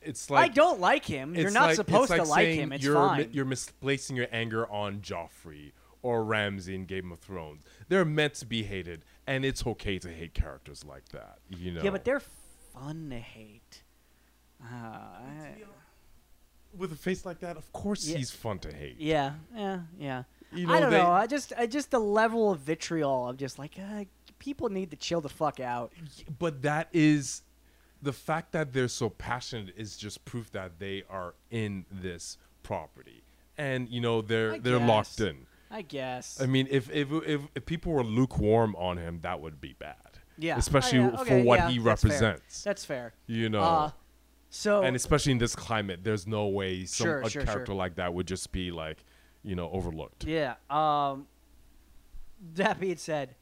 S2: it's like I
S1: don't like him. You're not
S2: like-
S1: supposed
S2: like
S1: to like him. It's
S2: you're,
S1: fine.
S2: You're misplacing your anger on Joffrey or Ramsay in Game of Thrones. They're meant to be hated, and it's okay to hate characters like that. You know.
S1: Yeah, but they're fun to hate. Uh, I-
S2: with a face like that. Of course,
S1: Yeah.
S2: he's fun to hate.
S1: yeah, yeah, yeah.
S2: You
S1: I don't
S2: they-
S1: know. I just, I just the level of vitriol. I'm just like, uh, people need to chill the fuck out.
S2: But that is the fact that they're so passionate is just proof that they are in this property, and you know they're
S1: I
S2: they're
S1: guess.
S2: locked in.
S1: I guess.
S2: I mean, if, if if if people were lukewarm on him, that would be bad.
S1: Yeah,
S2: especially
S1: Oh, yeah,
S2: for what
S1: yeah,
S2: he
S1: that's fair.
S2: represents.
S1: That's fair.
S2: You know,
S1: Uh, so
S2: and especially in this climate, there's no way some
S1: Sure,
S2: a
S1: sure,
S2: character
S1: sure.
S2: like that would just be like, you know, overlooked.
S1: Yeah. Um. That being said,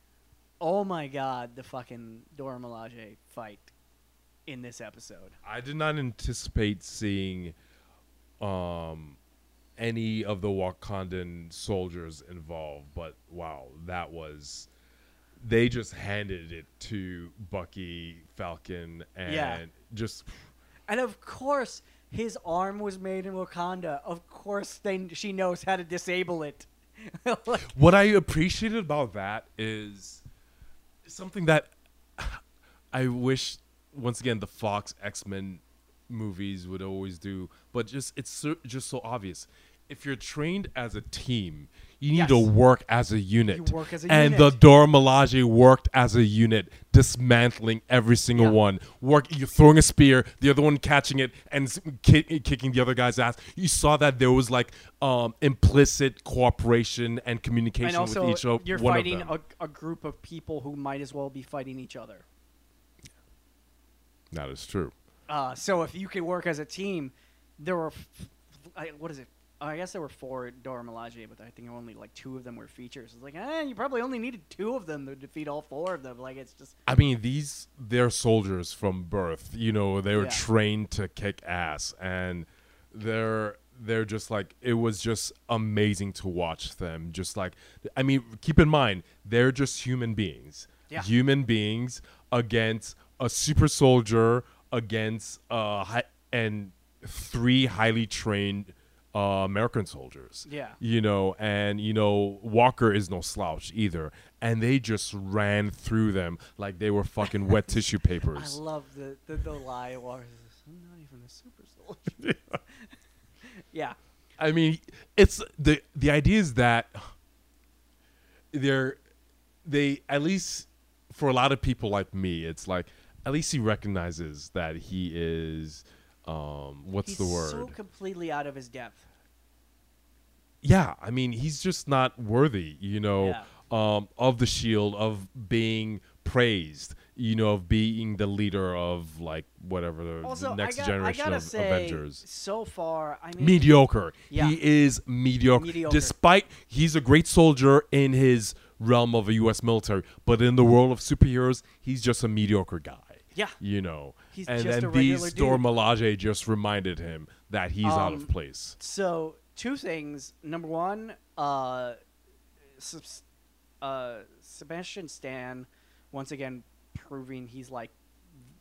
S1: oh my god, the fucking Dora Milaje fight in this episode.
S2: I did not anticipate seeing um any of the Wakandan soldiers involved, but wow, that was they just handed it to Bucky, Falcon, and
S1: Yeah.
S2: just
S1: And of course, his arm was made in Wakanda. Of course, they she knows how to disable it. like,
S2: what I appreciated about that is something that I wish once again the Fox X Men movies would always do, but just it's so, just so obvious. If you're trained as a team, you need
S1: Yes.
S2: to work as a unit.
S1: You work as a
S2: and
S1: unit.
S2: the Dora Milaje worked as a unit, dismantling every single
S1: Yeah.
S2: one. Work, you're throwing a spear, the other one catching it and ki- kicking the other guy's ass. You saw that there was like um, implicit cooperation and communication
S1: and also,
S2: with each
S1: you're
S2: one
S1: fighting a, a group of people who might as well be fighting each other.
S2: that is true.
S1: Uh, so if you can work as a team, there were, f- I, what is it? I guess there were four Dora Milaje, but I think only like two of them were features. It's like, eh, you probably only needed two of them to defeat all four of them. Like it's just,
S2: I mean, these they're soldiers from birth. You know, they were
S1: Yeah.
S2: trained to kick ass, and they're they're just like it was just amazing to watch them. Just like I mean, keep in mind they're just human beings.
S1: Yeah.
S2: Human beings against a super soldier against uh hi- and three highly trained uh, American soldiers.
S1: Yeah.
S2: You know, and you know Walker is no slouch either, and they just ran through them like they were fucking wet tissue papers.
S1: I love the the, the lie. Walker says, I'm not even a super soldier. yeah.
S2: I mean, it's the the idea is that they're they at least for a lot of people like me, it's like at least he recognizes that he is um what's
S1: He's
S2: the word?
S1: so completely out of his depth.
S2: yeah, I mean, he's just not worthy, you know, um, of the shield of being praised, you know, of being the leader of like whatever the,
S1: Also,
S2: the next
S1: got,
S2: generation of
S1: say,
S2: Avengers.
S1: so far, I mean,
S2: Mediocre.
S1: Yeah.
S2: He is mediocre.
S1: Mediocre.
S2: Despite he's a great soldier in his realm of a U.S. military, but in the world of superheroes, he's just a mediocre guy.
S1: Yeah.
S2: You know,
S1: He's
S2: and
S1: just
S2: then these Dor
S1: dude.
S2: Milaje just reminded him that he's out
S1: Um,
S2: of place.
S1: So two things. Number one, uh, subs- uh, Sebastian Stan, once again proving he's like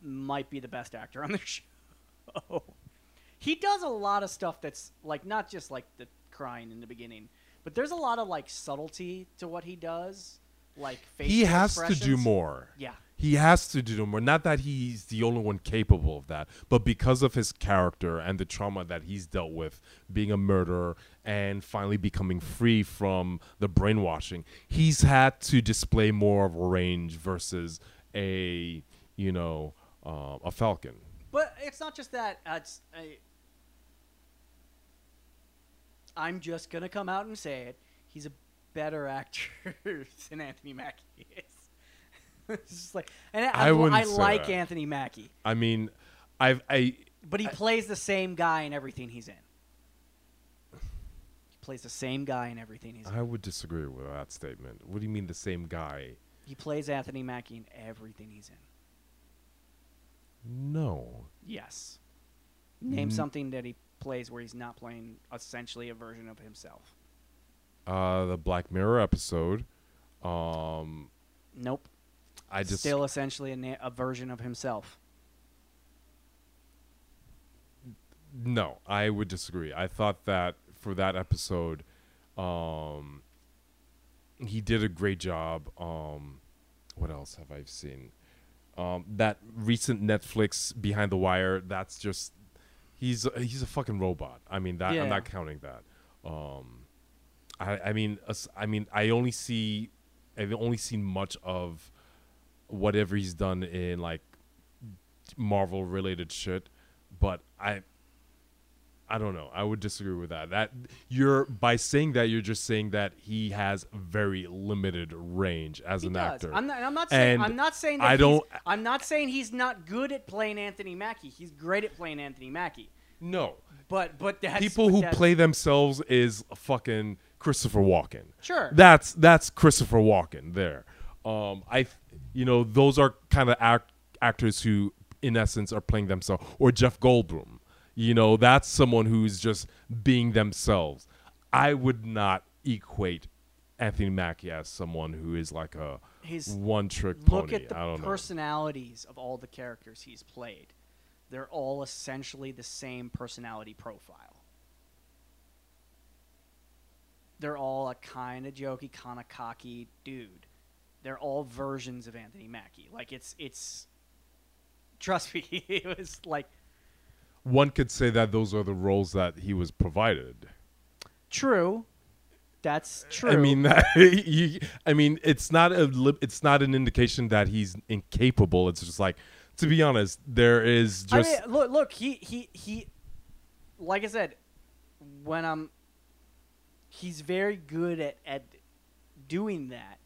S1: might be the best actor on the show. he does a lot of stuff that's like not just like the crying in the beginning, but there's a lot of like subtlety to what he does. Like
S2: He has to do more.
S1: Yeah.
S2: He has to do more. Not that he's the only one capable of that, but because of his character and the trauma that he's dealt with, being a murderer and finally becoming free from the brainwashing, he's had to display more of a range versus a, you know, uh, a Falcon.
S1: But it's not just that. Uh, it's, I'm just gonna come out and say it. He's a better actor than Anthony Mackie is. it's just like, and I,
S2: I
S1: I, like
S2: that.
S1: Anthony Mackie,
S2: I mean, I've I
S1: but he plays the same guy in everything he's in. He plays the same guy in everything he's in.
S2: I would disagree with that statement. What do you mean the same guy?
S1: He plays Anthony Mackie in everything he's in.
S2: No.
S1: Yes. Name something that he plays where he's not playing essentially a version of himself.
S2: Uh, the Black Mirror episode. Um,
S1: Nope.
S2: I just
S1: Still essentially a, na- a version of himself.
S2: No, I would disagree. I thought that for that episode, um, he did a great job. Um, what else have I seen? Um, that recent Netflix Behind the Wire. That's just he's a, he's a fucking robot. I mean that
S1: Yeah.
S2: I'm not counting that. Um, I I mean I mean I only see I've only seen much of whatever he's done in like Marvel related shit, but I I don't know. I would disagree with that. That you're by saying that you're just saying that he has very limited range as
S1: He
S2: an
S1: does.
S2: actor.
S1: I'm not. I'm not saying.
S2: And
S1: I'm not saying. That
S2: I don't-
S1: I'm not saying he's not good at playing Anthony Mackie. He's great at playing Anthony Mackie.
S2: no,
S1: But but that's
S2: people
S1: but
S2: who
S1: that's-
S2: play themselves is fucking Christopher Walken.
S1: Sure.
S2: That's that's Christopher Walken there. Um, I, you know, those are kind of act- actors who, in essence, are playing themselves. Or Jeff Goldblum. You know, that's someone who's just being themselves. I would not equate Anthony Mackie as someone who is like a
S1: His-
S2: one trick pony.
S1: look at the
S2: don't know.
S1: personalities of all the characters he's played. They're all essentially the same personality profile. They're all a kind of jokey, kind of cocky dude. They're all versions of Anthony Mackie. Like it's it's. Trust me, it was like
S2: One could say that those are the roles that he was provided.
S1: true. That's true.
S2: I mean, that, you, I mean, it's not a, it's not an indication that he's incapable. It's just like, to be honest, there is
S1: I
S2: just
S1: mean, look, look, he, he, he, like I said, when I'm, he's very good at, at doing that.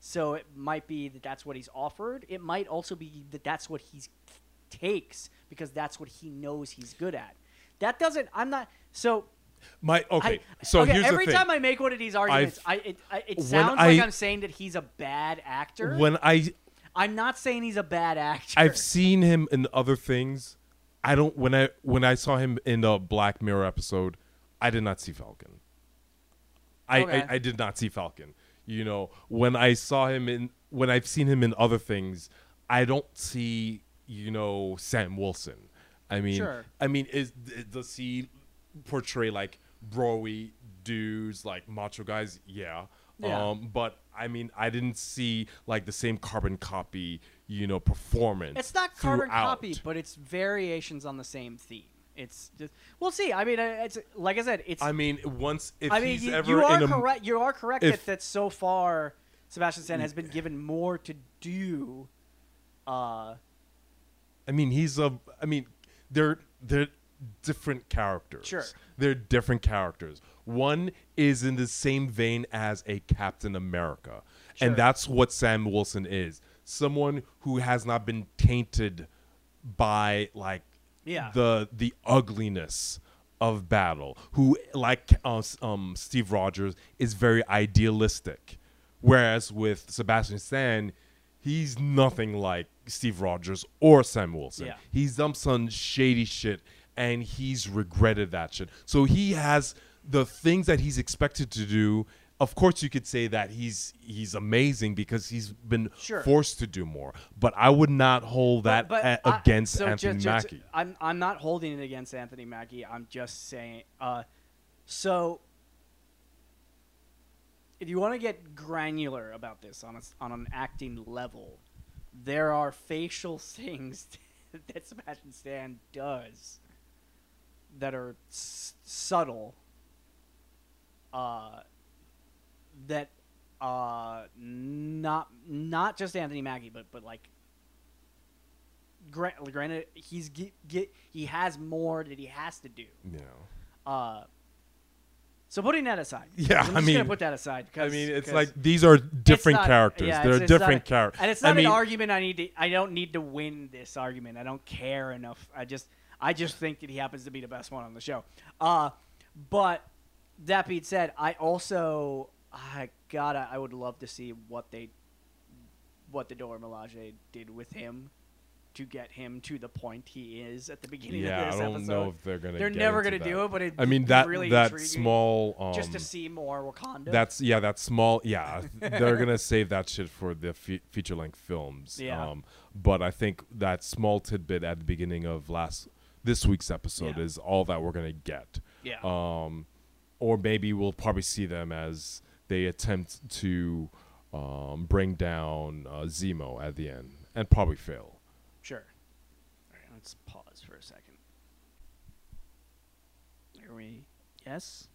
S1: So it might be that that's what he's offered. It might also be that that's what he takes because that's what he knows he's good at. That doesn't. I'm not. So
S2: my okay.
S1: I,
S2: so
S1: okay,
S2: here's
S1: every
S2: the thing.
S1: time I make one of these arguments, I it, I, it sounds
S2: I-
S1: like I'm saying that he's a bad actor.
S2: when I
S1: I'm not saying he's a bad actor.
S2: I've seen him in other things. I don't when I when I saw him in the Black Mirror episode, I did not see Falcon. I,
S1: Okay.
S2: I I did not see Falcon. You know, when I saw him in when I've seen him in other things, I don't see you know Sam Wilson. I mean,
S1: Sure.
S2: I mean, is does he portray like broy dudes, like macho guys? Yeah.
S1: Yeah.
S2: Um, but I mean, I didn't see like the same carbon copy, you know, performance.
S1: It's not carbon
S2: throughout.
S1: copy, but it's variations on the same theme. It's just we'll see. I mean, it's like I said, it's.
S2: I mean, once if
S1: I mean,
S2: he's
S1: you,
S2: ever
S1: you are
S2: in a
S1: correct. You are correct
S2: if-
S1: that, that so far Sebastian Stan has been given more to do. Uh,
S2: I mean, he's a. I mean, they're they're different characters.
S1: Sure.
S2: they're different characters. One is in the same vein as a Captain America,
S1: Sure.
S2: and that's what Sam Wilson is. Someone who has not been tainted by like
S1: Yeah.
S2: the the ugliness of battle. Who like uh, um, Steve Rogers is very idealistic, whereas with Sebastian Stan, he's nothing like Steve Rogers or Sam Wilson.
S1: Yeah.
S2: He's done some shady shit, and he's regretted that shit. So he has the things that he's expected to do. Of course, you could say that he's he's amazing because he's been
S1: Sure.
S2: forced to do more. But I would not hold that
S1: but
S2: a-
S1: I-
S2: against
S1: so
S2: Anthony
S1: ju-
S2: Mackie.
S1: I'm I'm not holding it against Anthony Mackie. I'm just saying. Uh, so if you want to get granular about this on a on an acting level, there are facial things that Sebastian Stan does that are s- subtle. Uh, that uh not not just Anthony Mackie, but but like gra- granted he's get, get he has more that he has to do.
S2: know.
S1: Uh, so putting that aside,
S2: Yeah,
S1: I'm
S2: I
S1: just
S2: mean-
S1: gonna put that aside. Cause, I
S2: mean, it's like these are different
S1: not-
S2: characters.
S1: yeah,
S2: They're
S1: it's- it's
S2: different characters.
S1: and it's not
S2: I mean,
S1: an argument. I need to. I don't need to win this argument. I don't care enough. I just. I just think that he happens to be the best one on the show. Uh, but that being said, I also I gotta. I would love to see what they, what the Dora Milaje did with him, to get him to the point he is at the beginning
S2: yeah,
S1: of
S2: I
S1: this
S2: don't
S1: episode.
S2: know if they're gonna.
S1: They're
S2: get
S1: never gonna do it, but it
S2: I mean
S1: it's
S2: that
S1: really
S2: that small. Um,
S1: just to see more Wakanda.
S2: That's yeah, that small. Yeah, they're gonna save that shit for the fe- feature length films.
S1: Yeah.
S2: Um, but I think that small tidbit at the beginning of last this week's episode
S1: Yeah.
S2: is all that we're gonna get.
S1: yeah.
S2: Um, or maybe we'll probably see them as they attempt to um, bring down uh, Zemo at the end and probably fail.
S1: Sure. All right, let's pause for a second. Are we? Yes.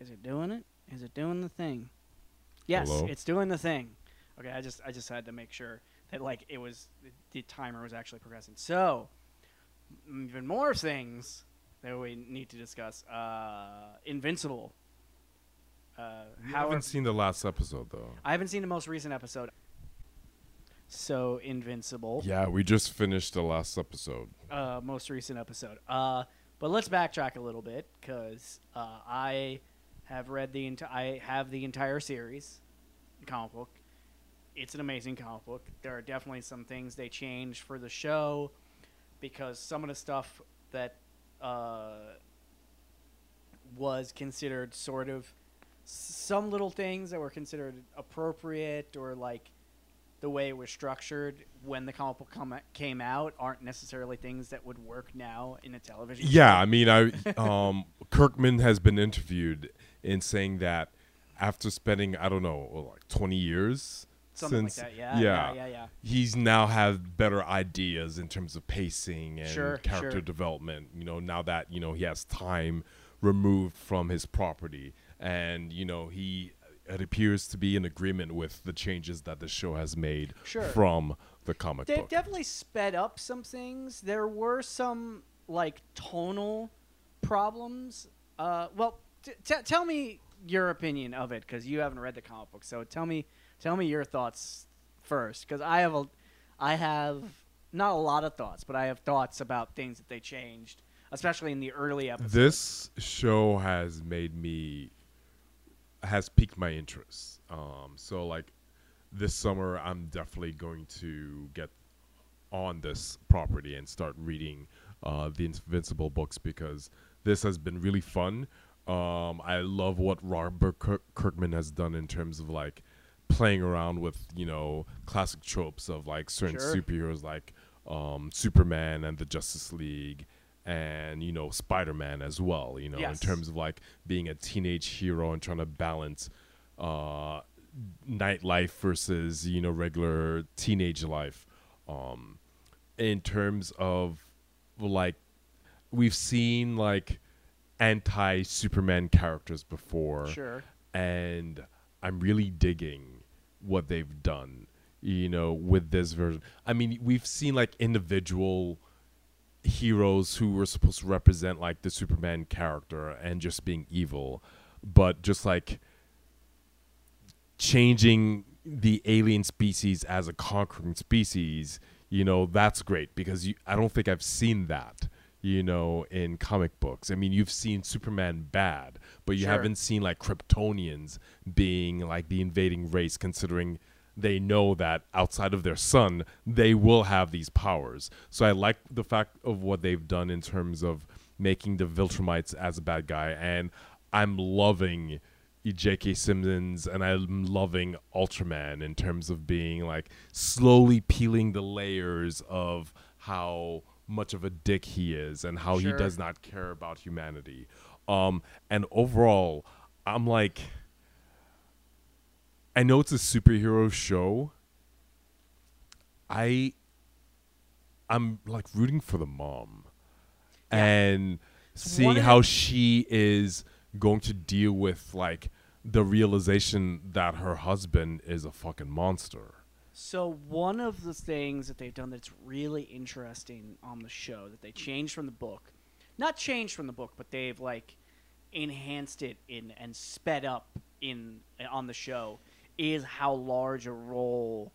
S1: Is it doing it? Is it doing the thing? Yes,
S2: Hello?
S1: it's doing the thing. Okay, I just I just had to make sure that like it was the, the timer was actually progressing. So, even more things that we need to discuss. Uh, Invincible. Uh,
S2: I
S1: how
S2: haven't seen the last episode though.
S1: I haven't seen the most recent episode. So Invincible.
S2: Yeah, we just finished the last episode.
S1: uh, most recent episode. Uh, but let's backtrack a little bit because uh, I have read the entire. I have the entire series, comic book. It's an amazing comic book. There are definitely some things they changed for the show because some of the stuff that uh, was considered sort of some little things that were considered appropriate or like the way it was structured when the comic book came out aren't necessarily things that would work now in a television.
S2: Yeah,
S1: show.
S2: I mean, I um, Kirkman has been interviewed in saying that after spending I don't know like twenty years
S1: something
S2: since
S1: like that. Yeah, yeah, yeah, yeah.
S2: he's now have better ideas in terms of pacing and
S1: Sure,
S2: character
S1: sure.
S2: development. You know, now that you know he has time removed from his property, and you know he it appears to be in agreement with the changes that the show has made
S1: Sure.
S2: from the comic book.
S1: They've
S2: book.
S1: definitely sped up some things. There were some like tonal problems. Uh, well, t- t- tell me your opinion of it because you haven't read the comic book. So tell me, tell me your thoughts first because I have a, I have not a lot of thoughts, but I have thoughts about things that they changed, especially in the early episodes.
S2: this show has made me has piqued my interest. Um, so like this summer, I'm definitely going to get on this property and start reading uh, the Invincible books because this has been really fun. Um, I love what Robert Kirk- Kirkman has done in terms of like playing around with you know classic tropes of like certain
S1: Sure.
S2: superheroes like um, Superman and the Justice League and you know Spider-Man as well you know
S1: Yes.
S2: in terms of like being a teenage hero and trying to balance uh, nightlife versus you know regular teenage life um, in terms of like we've seen like anti Superman characters before
S1: Sure.
S2: and I'm really digging what they've done, you know, with this version. I mean, we've seen like individual heroes who were supposed to represent like the Superman character and just being evil, but just like changing the alien species as a conquering species, you know, that's great because you, I don't think I've seen that, you know, in comic books. I mean, you've seen Superman bad, but you
S1: Sure.
S2: haven't seen like Kryptonians being like the invading race, considering they know that outside of their sun, they will have these powers. So I like the fact of what they've done in terms of making the Viltrumites as a bad guy, and I'm loving J.K. Simmons and I'm loving Ultraman in terms of being like slowly peeling the layers of how much of a dick he is and how
S1: Sure.
S2: he does not care about humanity. Um, and overall, I'm like, I know it's a superhero show. I, I'm like rooting for the mom,
S1: Yeah.
S2: and seeing how she is going to deal with like the realization that her husband is a fucking monster.
S1: So one of the things that they've done that's really interesting on the show that they changed from the book, not changed from the book, but they've like enhanced it in and sped up in on the show, is how large a role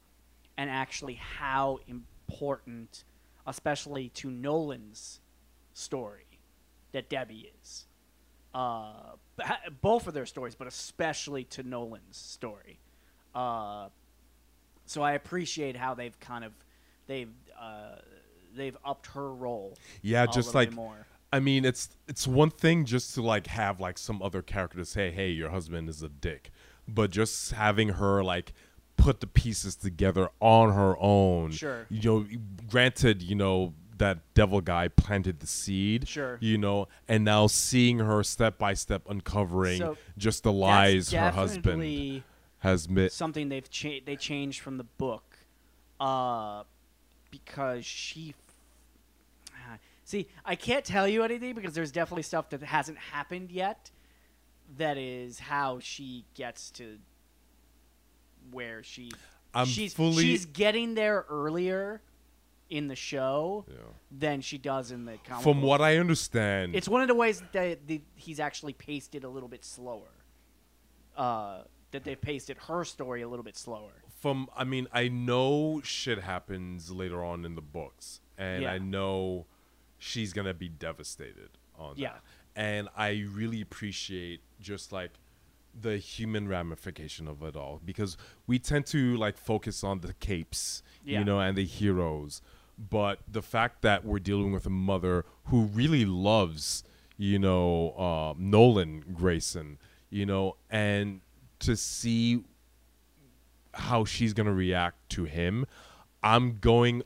S1: and actually how important, especially to Nolan's story, that Debbie is. Uh, both of their stories, but especially to Nolan's story. Uh, so I appreciate how they've kind of they've uh, they've upped her role.
S2: Yeah, just like
S1: more.
S2: I mean, it's it's one thing just to like have like some other character to say, "Hey, your husband is a dick," but just having her like put the pieces together on her own.
S1: Sure.
S2: You know, granted, you know that devil guy planted the seed.
S1: Sure.
S2: You know, and now seeing her step by step uncovering
S1: So
S2: just the lies her husband has met.
S1: something they've cha- they changed from the book, uh, because she. f- See, I can't tell you anything because there's definitely stuff that hasn't happened yet. That is how she gets to where she.
S2: I'm
S1: she's
S2: fully-
S1: she's getting there earlier in the show
S2: Yeah.
S1: than she does in the comic.
S2: From
S1: book.
S2: what I understand,
S1: It's one of the ways that they, the, he's actually paced it a little bit slower. Uh, that they've pasted her story a little bit slower.
S2: from I mean I know shit happens later on in the books and
S1: Yeah.
S2: I know she's going to be devastated on
S1: Yeah.
S2: that. And I really appreciate just like the human ramification of it all because we tend to like focus on the capes,
S1: Yeah.
S2: you know, and the heroes. But the fact that we're dealing with a mother who really loves, you know, uh, Nolan Grayson, you know, and to see how she's going to react to him, I'm going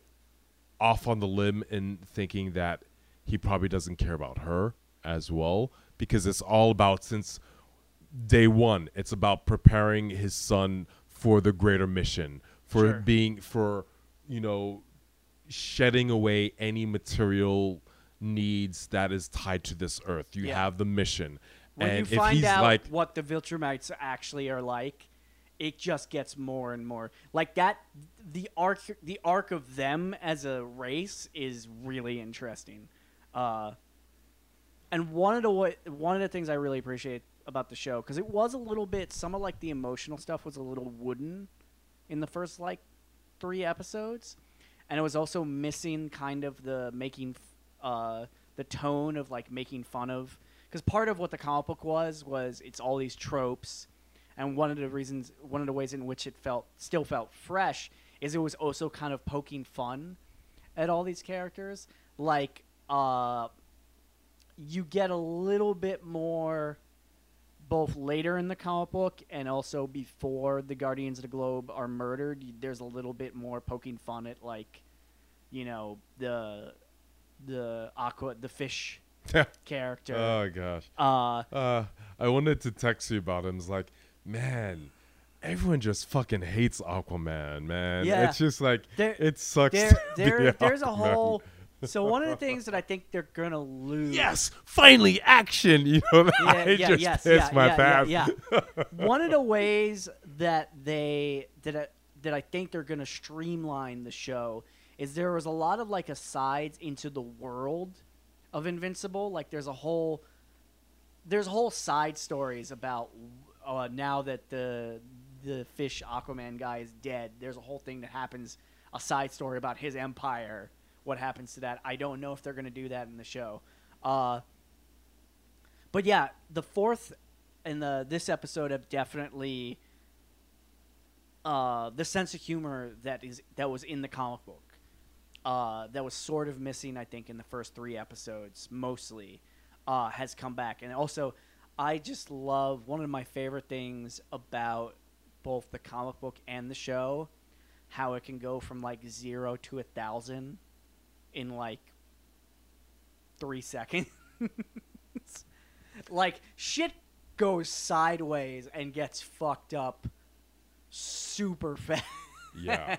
S2: off on the limb and thinking that he probably doesn't care about her as well because it's all about since day one it's about preparing his son for the greater mission for
S1: Sure.
S2: being for you know shedding away any material needs that is tied to this earth you
S1: Yeah.
S2: have the mission
S1: When
S2: and
S1: you
S2: if
S1: find
S2: he's
S1: out
S2: like
S1: what the Viltrumites actually are like, it just gets more and more like that. The arc, the arc of them as a race is really interesting. Uh, and one of the wa- one of the things I really appreciate about the show because it was a little bit some of like the emotional stuff was a little wooden in the first like three episodes, and it was also missing kind of the making uh, the tone of like making fun of. Because part of what the comic book was was it's all these tropes, and one of the reasons one of the ways in which it felt still felt fresh is it was also kind of poking fun at all these characters. Like uh you get a little bit more both later in the comic book and also before the Guardians of the Globe are murdered. There's a little bit more poking fun at like, you know, the the aqua the fish character.
S2: oh gosh.
S1: Uh,
S2: Uh, I wanted to text you about him. It's like, man, everyone just fucking hates Aquaman, man.
S1: Yeah.
S2: It's just like
S1: There-
S2: it sucks.
S1: there, there, there's a whole. So one of the things that I think they're gonna lose.
S2: Yes, finally action. You know,
S1: Yeah,
S2: I
S1: yeah,
S2: just
S1: yes, yeah,
S2: my
S1: yeah,
S2: pants.
S1: yeah, yeah. One of the ways that they that I, that I think they're gonna streamline the show is there was a lot of like asides into the world of Invincible. Like there's a whole there's whole side stories about uh, now that the the fish Aquaman guy is dead. There's a whole thing that happens, a side story about his empire. What happens to that? I don't know if they're gonna do that in the show. Uh, but yeah, the fourth and the this episode have definitely uh, the sense of humor that is that was in the comic book. Uh, that was sort of missing, I think, in the first three episodes, mostly, uh, has come back. And also, I just love one of my favorite things about both the comic book and the show, how it can go from like zero to a thousand in like three seconds. like shit goes sideways and gets fucked up super fast.
S2: Yeah.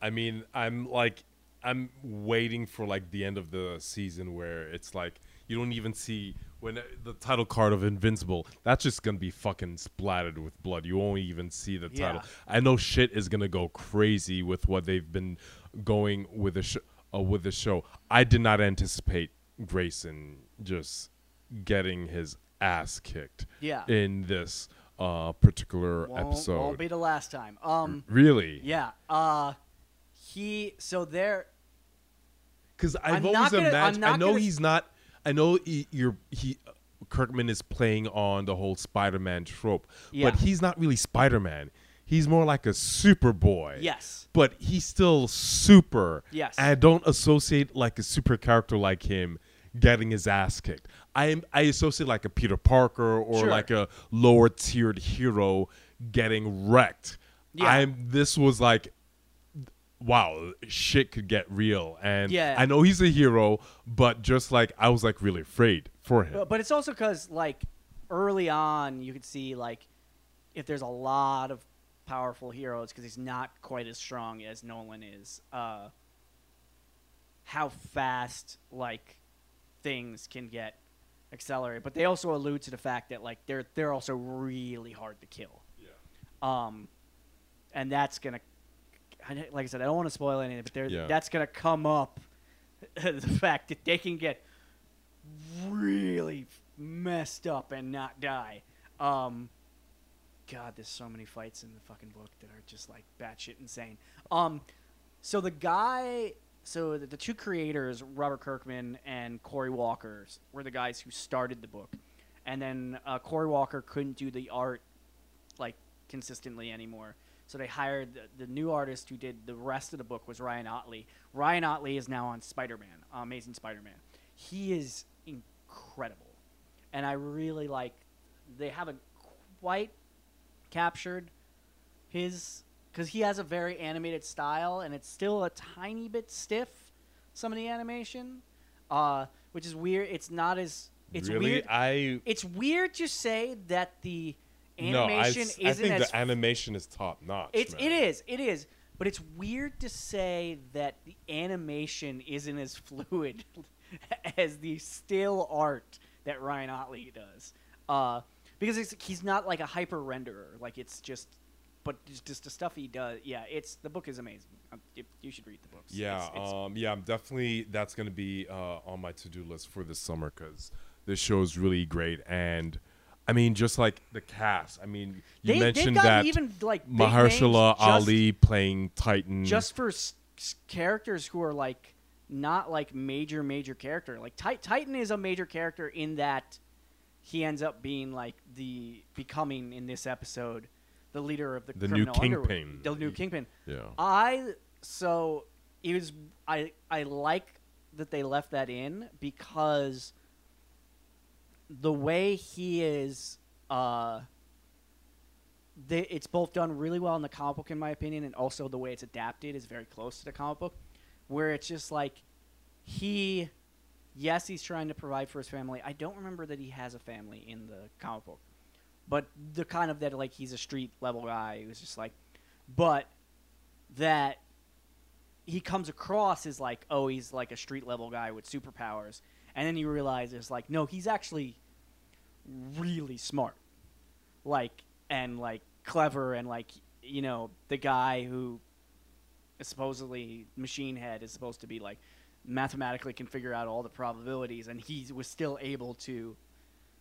S2: I mean, I'm like, I'm waiting for like the end of the season where it's like you don't even see when uh, the title card of Invincible. That's just gonna be fucking splattered with blood. You won't even see the title.
S1: Yeah.
S2: I know shit is gonna go crazy with what they've been going with the sh- uh, with the show. I did not anticipate Grayson just getting his ass kicked
S1: Yeah.
S2: in this uh, particular
S1: won't,
S2: episode.
S1: won't be the last time. Um,
S2: really?
S1: yeah. Uh, he so there.
S2: Because I've
S1: I'm
S2: always
S1: gonna-
S2: imagined. I know
S1: gonna-
S2: he's not. I know he, you're he. Kirkman is playing on the whole Spider-Man trope,
S1: Yeah.
S2: but he's not really Spider-Man. He's more like a Superboy.
S1: Yes.
S2: But he's still super.
S1: Yes.
S2: And I don't associate like a super character like him getting his ass kicked. I am I associate like a Peter Parker or
S1: Sure.
S2: like a lower tiered hero getting wrecked.
S1: Yeah.
S2: I'm this was like wow, shit could get real. And
S1: Yeah.
S2: I know he's a hero, but just like I was like really afraid for him.
S1: But, but it's also because like early on you could see like if there's a lot of powerful heroes because he's not quite as strong as Nolan is. Uh, how fast like things can get accelerated, but they also allude to the fact that like they're they're also really hard to kill.
S2: Yeah.
S1: Um, and that's gonna, like I said, I don't want to spoil anything, but there
S2: Yeah.
S1: that's gonna come up. the fact that they can get really messed up and not die. Um, God, there's so many fights in the fucking book that are just like batshit insane. Um, so the guy, so the, the two creators, Robert Kirkman and Cory Walker, were the guys who started the book, and then uh, Cory Walker couldn't do the art like consistently anymore. So they hired the, the new artist who did the rest of the book was Ryan Ottley. Ryan Ottley is now on Spider-Man, uh, Amazing Spider-Man. He is incredible, and I really like. They haven't quite captured his because he has a very animated style, and it's still a tiny bit stiff. Some of the animation, uh, which is weird. It's not as it's
S2: really,
S1: weird.
S2: I
S1: It's weird to say that the
S2: no, I,
S1: animation
S2: s- I
S1: isn't
S2: think
S1: as
S2: the animation is top notch.
S1: it's
S2: man.
S1: it is it is, but it's weird to say that the animation isn't as fluid as the still art that Ryan Ottley does. Uh, because it's, he's not like a hyper renderer. Like it's just, but just, just the stuff he does. Yeah, it's the book is amazing. Um, you, you should read the books.
S2: Yeah,
S1: It's- it's-
S2: um, yeah, I'm definitely that's gonna be uh, on my to do list for this summer because this show is really great, and I mean, just like the cast. I mean, you
S1: they,
S2: mentioned that
S1: even like
S2: Mahershala
S1: just-
S2: Ali playing Titan.
S1: just for s- characters who are like not like major major character like Ti- titan is a major character in that he ends up being like the becoming in this episode the leader of the,
S2: The new kingpin.
S1: the new kingpin.
S2: yeah,
S1: i so it was i i like that they left that in because the way he is uh they, it's both done really well in the comic book in my opinion and also the way it's adapted is very close to the comic book where it's just like he yes he's trying to provide for his family. I don't remember that he has a family in the comic book but the kind of that like he's a street level guy who's just like but that he comes across as like oh he's like a street level guy with superpowers. And then you realize it's like no he's actually really smart. Like and like clever and like you know the guy who supposedly machine head is supposed to be like mathematically can figure out all the probabilities and he was still able to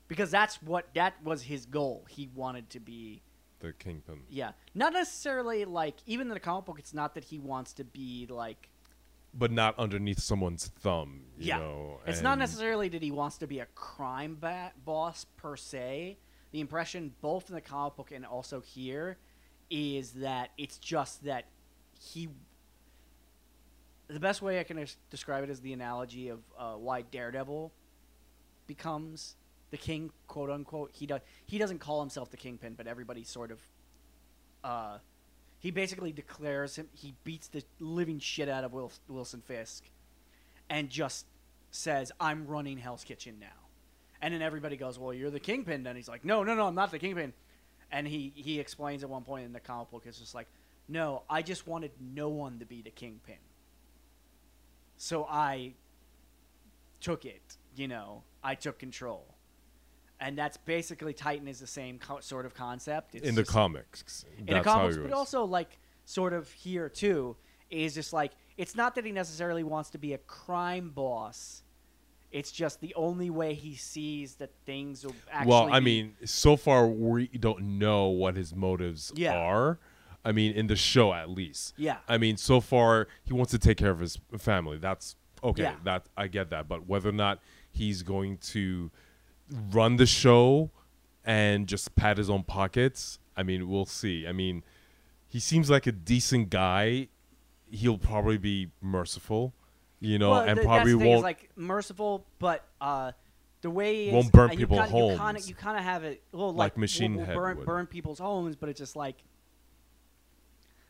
S1: because that's what that was his goal he wanted to be
S2: The kingpin.
S1: yeah not necessarily like even in the comic book it's not that he wants to be like
S2: But not underneath someone's thumb. You
S1: yeah
S2: know,
S1: it's not necessarily that he wants to be a crime ba- boss per se the impression both in the comic book and also here is that it's just that he the best way i can describe it is the analogy of uh, why daredevil becomes the king quote unquote. He does he doesn't call himself the kingpin but everybody sort of uh he basically declares him he beats the living shit out of Wil- wilson fisk and just says i'm running hell's kitchen now. And then everybody goes well you're the kingpin. Then he's like no no no i'm not the kingpin. And he he explains at one point in the comic book it's just like no i just wanted no one to be the kingpin so i took it you know i took control and that's basically titan is the same co- sort of concept it's
S2: in the
S1: just-
S2: comics.
S1: in the comics, but also like sort of here too is just like it's not that he necessarily wants to be a crime boss. It's just the only way he sees that things will actually.
S2: well, I mean, so far we don't know what his motives
S1: Yeah.
S2: are. I mean, in the show at least.
S1: Yeah.
S2: I mean, so far he wants to take care of his family. That's okay.
S1: Yeah.
S2: That I get that, but whether or not he's going to run the show and just pat his own pockets, I mean, we'll see. I mean, he seems like a decent guy. He'll probably be merciful, you know,
S1: well,
S2: and probably
S1: the thing,
S2: won't.
S1: like merciful, but uh, the way
S2: won't burn
S1: uh,
S2: people's
S1: kinda,
S2: homes.
S1: you kind of have it well,
S2: Like
S1: like,
S2: Machine
S1: we'll
S2: Head
S1: burn burn people's homes, but it's just like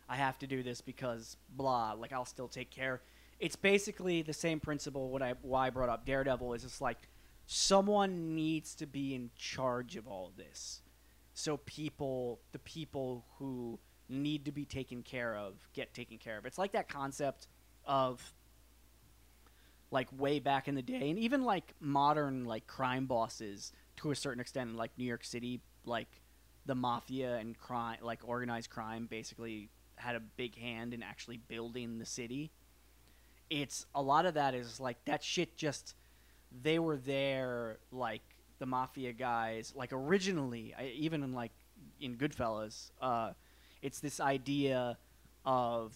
S1: I have to do this because blah. Like I'll still take care. It's basically the same principle. What I why I brought up Daredevil is just like someone needs to be in charge of all this, so people, the people who need to be taken care of, get taken care of. It's like that concept of like way back in the day and even like modern like crime bosses to a certain extent like New York City like the mafia and crime like organized crime basically had a big hand in actually building the city it's a lot of that is like that shit just they were there like the mafia guys like originally I, even in like in Goodfellas uh it's this idea of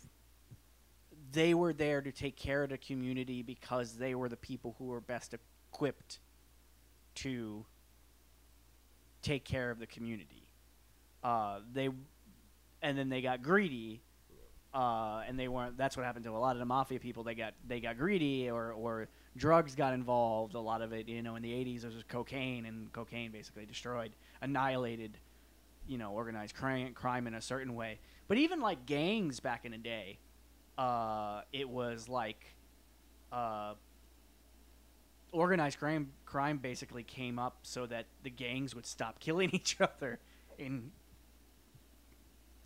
S1: they were there to take care of the community because they were the people who were best equipped to take care of the community. Uh, they and then they got greedy, uh, and they weren't. That's what happened to a lot of the mafia people. They got they got greedy, or or drugs got involved. A lot of it, you know, in the '80s, there was cocaine, and cocaine basically destroyed, annihilated, you know, organized crime, crime in a certain way. But even like gangs back in the day, uh, it was like uh, organized crime. Crime basically came up so that the gangs would stop killing each other in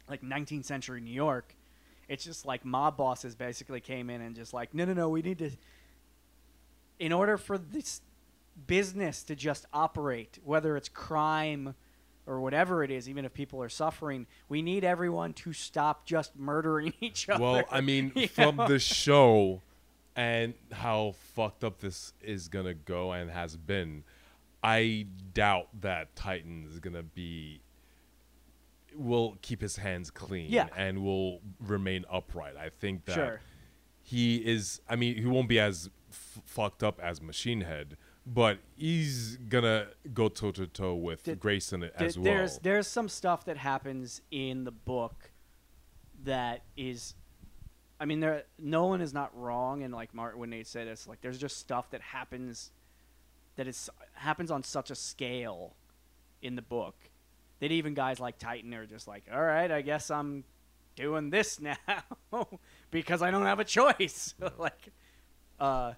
S1: like 19th century New York. It's just like mob bosses basically came in and just like, no, no, no, we need to. In order for this business to just operate, whether it's crime or whatever it is, even if people are suffering, we need everyone to stop just murdering each other.
S2: Well, I mean,
S1: You
S2: from
S1: know?
S2: the show and how fucked up this is gonna go and has been, I doubt that Titan is gonna be will keep his hands clean
S1: Yeah.
S2: and will remain upright. I think that
S1: Sure.
S2: he is. I mean, he won't be as f- fucked up as Machine Head, but he's gonna go toe to toe with
S1: Th-
S2: Grayson
S1: There-
S2: as well.
S1: There's there's some stuff that happens in the book that is, I mean, there Nolan is not wrong, and like Martin when they said it's like there's just stuff that happens that is happens on such a scale in the book that even guys like Titan are just like, all right, I guess I'm doing this now because I don't have a choice. like, uh,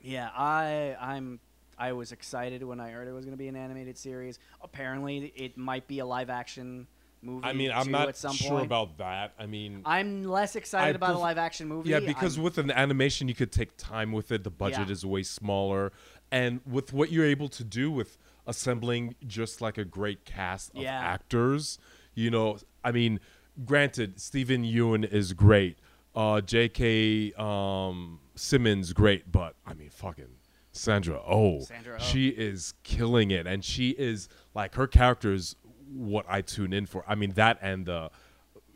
S1: yeah, I I'm I was excited when I heard it was going to be an animated series. Apparently, it might be a live action movie.
S2: I mean, I'm not
S1: at some
S2: sure
S1: point.
S2: about that. I mean,
S1: I'm less excited
S2: I
S1: about a live action movie.
S2: yeah, because
S1: I'm-
S2: with an animation, you could take time with it. The budget
S1: Yeah.
S2: is way smaller, and with what you're able to do with assembling just like a great cast of
S1: Yeah.
S2: actors, you know, I mean, granted, Steven Yeun is great. Uh, J.K. Um, Simmons, great, but I mean, fucking Sandra Oh,
S1: Sandra Oh.
S2: she is killing it, and she is like her character is what I tune in for. I mean, that and the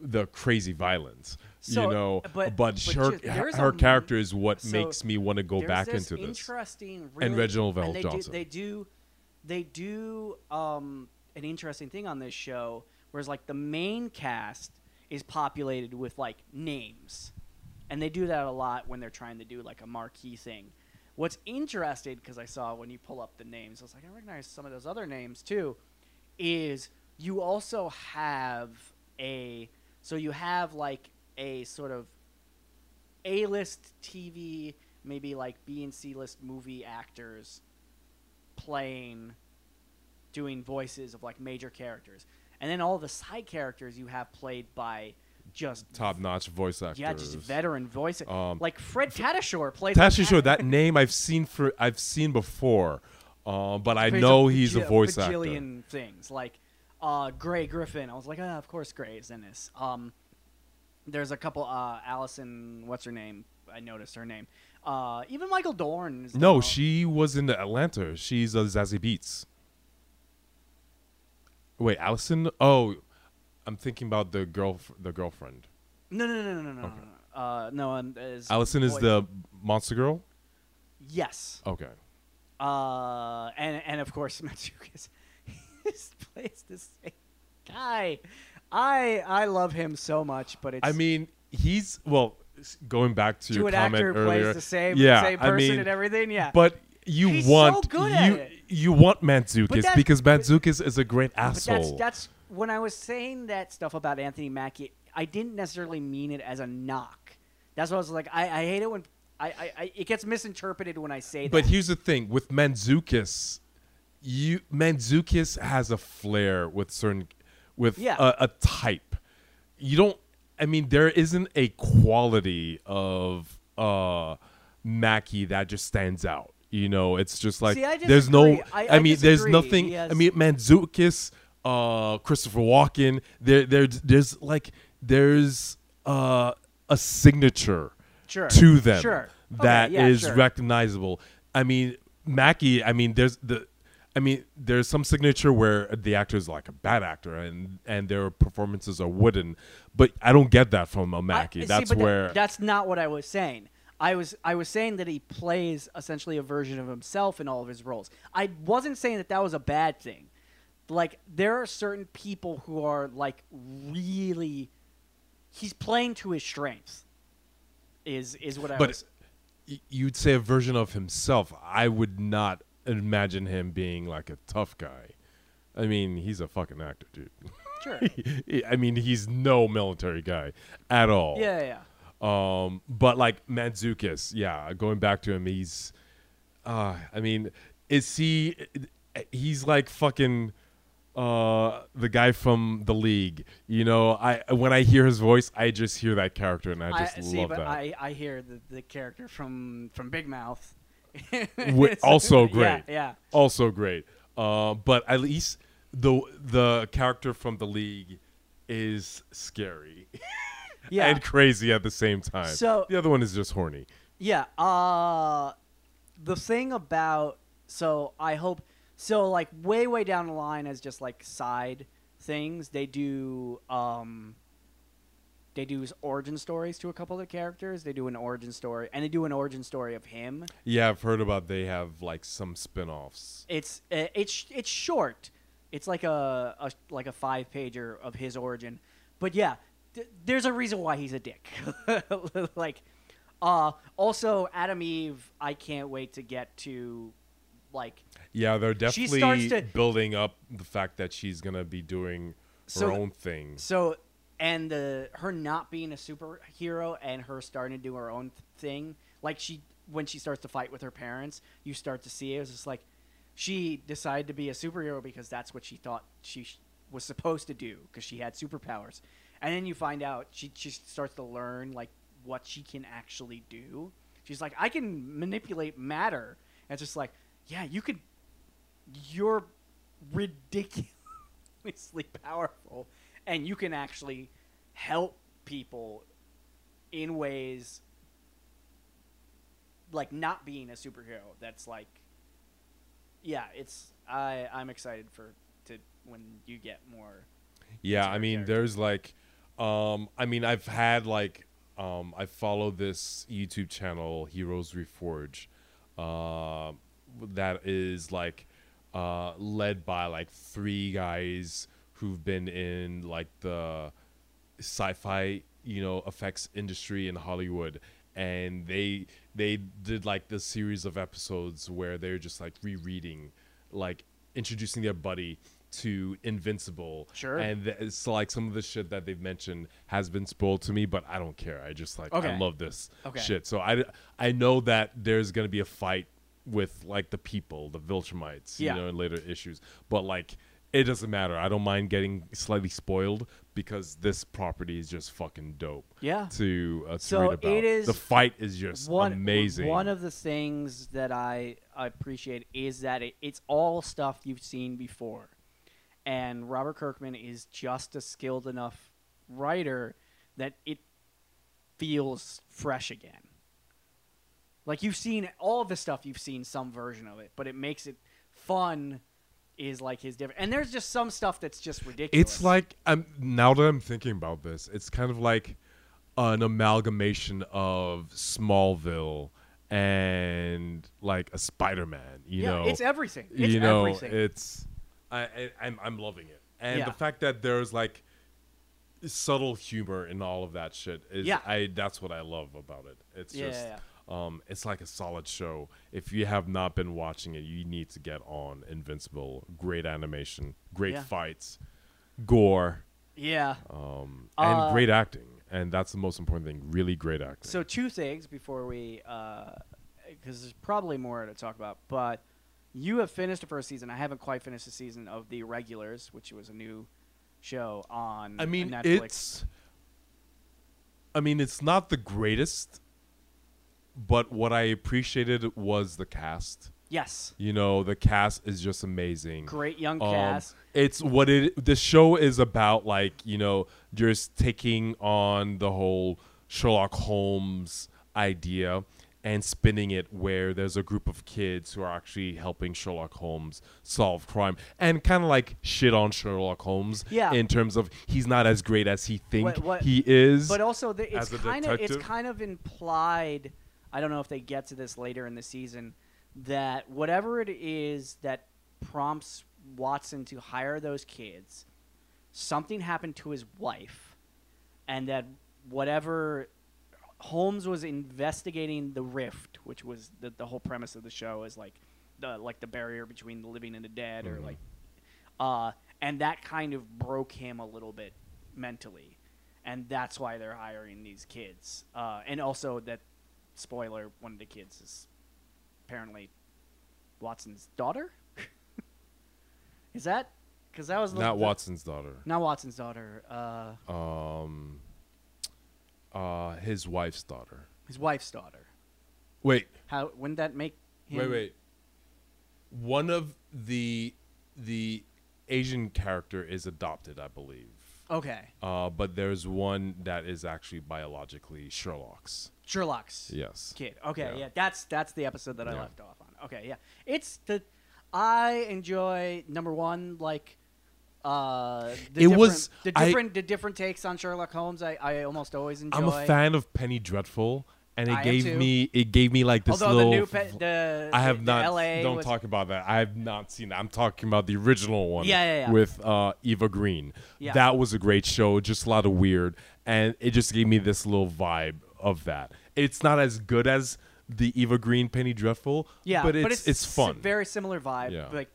S2: the crazy violence,
S1: So,
S2: you know.
S1: but-
S2: But,
S1: but
S2: her her character is what
S1: so
S2: makes me want to go back into this.
S1: Interesting, really,
S2: Reginald
S1: and
S2: VelJohnson.
S1: Do, they do, they do um, an interesting thing on this show, whereas like the main cast is populated with like names, and they do that a lot when they're trying to do like a marquee thing. What's interesting because I saw when you pull up the names, I was like, I recognize some of those other names too. Is you also have a so you have like a sort of a-list TV, maybe like B and C list movie actors playing, doing voices of like major characters, and then all the side characters you have played by just
S2: Top notch voice actors.
S1: yeah, just veteran voice.
S2: Um,
S1: like Fred Tatasciore like
S2: Shore, that name I've seen for I've seen before, uh, but I know
S1: a
S2: he's a voice actor.
S1: bajillion things like uh, Grey Griffin. I was like, ah, of course Grey is in this. Um, there's a couple. Uh, Allison, what's her name? I noticed her name. Uh, even Michael Dorn. Is
S2: No, she was in Atlanta. She's a Zazie Beetz. Wait, Allison? Oh, I'm thinking about the girl, the girlfriend.
S1: No, no, no, no, no, no,
S2: Okay.
S1: no. Uh, no, um, is
S2: Allison is the monster girl.
S1: yes.
S2: Okay.
S1: Uh, and and of course Mantzoukas plays the same guy. I I love him so much, but it's
S2: I mean, he's well. Going back to,
S1: to
S2: your
S1: an
S2: comment
S1: actor
S2: earlier,
S1: plays the same
S2: yeah,
S1: same
S2: I
S1: person
S2: mean,
S1: and everything. Yeah,
S2: But you
S1: He's so
S2: want
S1: good
S2: you you want Mantzoukas because Mantzoukas is a great asshole.
S1: that's that's when I was saying that stuff about Anthony Mackie. I didn't necessarily mean it as a knock. That's what I was like. I, I hate it when I, I, I it gets misinterpreted when I say that.
S2: But here's the thing with Mantzoukas, you Mantzoukas has a flair with certain with
S1: Yeah.
S2: a, a type. You don't. I mean, there isn't a quality of uh Mackie that just stands out. You know, it's just like
S1: See,
S2: there's no.
S1: I- I
S2: mean, there's nothing. I mean, Mantzoukas, uh, Christopher Walken. There, there, there's like there's uh a signature
S1: Sure.
S2: to them
S1: Sure. Okay,
S2: that is
S1: yeah, sure.
S2: recognizable. I mean, Mackie. I mean, there's the. I mean, there's some signature where the actor is like a bad actor, and and their performances are wooden. But I don't get that from Mackie.
S1: see,
S2: that's
S1: that-
S2: where
S1: that's not what I was saying. I was I was saying that he plays essentially a version of himself in all of his roles. I wasn't saying that that was a bad thing. Like there are certain people who are like really he's playing to his strengths. Is is what I
S2: But
S1: was
S2: you'd say a version of himself. I would not imagine him being like a tough guy. I mean, he's a fucking actor, dude.
S1: sure.
S2: I mean, he's no military guy at all.
S1: yeah, yeah.
S2: Um, but like Mantzoukas, yeah, going back to him, he's, uh, I mean, is he? He's like fucking, uh, the guy from the league. You know, I when I hear his voice, I just hear that character, and I just
S1: I, see,
S2: love
S1: but
S2: that.
S1: I, I hear the, the character from from Big Mouth.
S2: Also great.
S1: Yeah, yeah.
S2: also great. Uh, but at least the the character from the league is scary
S1: Yeah.
S2: and crazy at the same time.
S1: So-
S2: the other one is just horny.
S1: Yeah. Uh the thing about so I hope so like way way down the line as just like side things they do um they do origin stories to a couple of the characters. They do an origin story and they do an origin story of him.
S2: Yeah, I've heard about they have like some spin-offs.
S1: It's uh, it's it's short. It's like a, a like a five pager of his origin. But yeah, th- there's a reason why he's a dick. like uh also Atom Eve, I can't wait to get to like
S2: Yeah, they're definitely
S1: to-
S2: building up the fact that she's gonna be doing her
S1: So-
S2: own thing.
S1: So, and the her not being a superhero and her starting to do her own th- thing, like she when she starts to fight with her parents, you start to see it. It's just like she decided to be a superhero because that's what she thought she sh- was supposed to do because she had superpowers, and then you find out she she starts to learn like what she can actually do. She's like, I can manipulate matter. And it's just like, yeah, you could. You're ridiculously powerful, and you can actually help people in ways like not being a superhero. That's like, yeah, it's I I'm excited for to when you get more.
S2: Yeah, I mean,
S1: character.
S2: there's like, um, I mean, I've had like, um, I follow this YouTube channel, Heroes Reforge, uh, that is like, uh, led by like three guys who've been in like the sci-fi, you know, effects industry in Hollywood, and they they did like this series of episodes where they're just like rereading, like introducing their buddy to Invincible.
S1: Sure.
S2: And th- it's like some of the shit that they've mentioned has been spoiled to me, but I don't care. I just like I love this
S1: Okay.
S2: shit. So I I know that there's gonna be a fight with like the people, the Viltrumites,
S1: Yeah.
S2: you know, in later issues. But like it doesn't matter. I don't mind getting slightly spoiled because this property is just fucking dope.
S1: Yeah.
S2: To, uh, to
S1: So
S2: read about.
S1: it is
S2: the fight is just
S1: one
S2: amazing.
S1: One of the things that I, I appreciate is that it, it's all stuff you've seen before, and Robert Kirkman is just a skilled enough writer that it feels fresh again. Like you've seen all the stuff, you've seen some version of it, but it makes it fun. Is like his different, and there's just some stuff that's just ridiculous.
S2: It's like um, now that I'm thinking about this, it's kind of like an amalgamation of Smallville and like a Spider-Man. You
S1: yeah,
S2: know,
S1: it's everything. It's
S2: you know,
S1: everything.
S2: it's I, I I'm I'm loving it, and
S1: Yeah.
S2: the fact that there's like subtle humor in all of that shit is
S1: Yeah.
S2: I that's what I love about it. It's
S1: Yeah,
S2: just
S1: yeah,
S2: um it's like a solid show. If you have not been watching it, you need to get on Invincible. Great animation, great
S1: Yeah.
S2: fights, gore,
S1: yeah.
S2: um and
S1: Uh,
S2: great acting. And that's the most important thing. Really great acting.
S1: So two things before we, because there's probably more to talk about. But you have finished the first season. I haven't quite finished the season of the Irregulars, which was a new show on.
S2: I mean,
S1: Netflix.
S2: it's. I mean, it's not the greatest, but what I appreciated was the cast.
S1: yes,
S2: You know, the cast is just amazing.
S1: great young
S2: Um,
S1: cast.
S2: It's what it. The show is about, like you know, just taking on the whole Sherlock Holmes idea and spinning it where there's a group of kids who are actually helping Sherlock Holmes solve crime and kind of like shit on Sherlock Holmes
S1: Yeah.
S2: in terms of he's not as great as he think
S1: What- what-
S2: he is.
S1: But also, the, it's kind of it's kind of implied. I don't know if they get to this later in the season that whatever it is that prompts Watson to hire those kids, something happened to his wife, and that whatever Holmes was investigating the rift, which was the, the whole premise of the show, is like the like the barrier between the living and the dead, or
S2: Mhm.
S1: like, uh, and that kind of broke him a little bit mentally, and that's why they're hiring these kids. Uh, and also that spoiler, one of the kids is apparently Watson's daughter. is that because that was
S2: not
S1: the-
S2: Watson's daughter.
S1: not Watson's daughter, uh,
S2: Um, uh, his wife's daughter.
S1: his wife's daughter.
S2: Wait,
S1: How wouldn't that make him?
S2: Wait, wait. One of the the Asian character is adopted, I believe.
S1: Okay,
S2: Uh, but there's one that is actually biologically Sherlock's.
S1: Sherlock's
S2: Yes.
S1: kid. Okay,
S2: Yeah.
S1: yeah. that's that's the episode that I
S2: Yeah.
S1: left off on. Okay, yeah, it's the I enjoy number one like. Uh, the
S2: It was-
S1: the
S2: I-
S1: different the different takes on Sherlock Holmes. I, I almost always enjoy.
S2: I'm a fan of Penny Dreadful, and it
S1: I
S2: gave me it gave me like this
S1: Although
S2: little.
S1: the new pe- the
S2: I have
S1: the,
S2: not.
S1: LA
S2: don't
S1: was,
S2: talk about that. I have not seen that. I'm talking about the original one.
S1: Yeah, yeah, yeah.
S2: With uh, Eva Green.
S1: Yeah.
S2: That was a great show. Just a lot of weird, and it just gave me this little vibe of that. It's not as good as the Eva Green Penny Dreadful.
S1: Yeah,
S2: but it's it's,
S1: s-
S2: fun.
S1: Very similar vibe,
S2: Yeah.
S1: like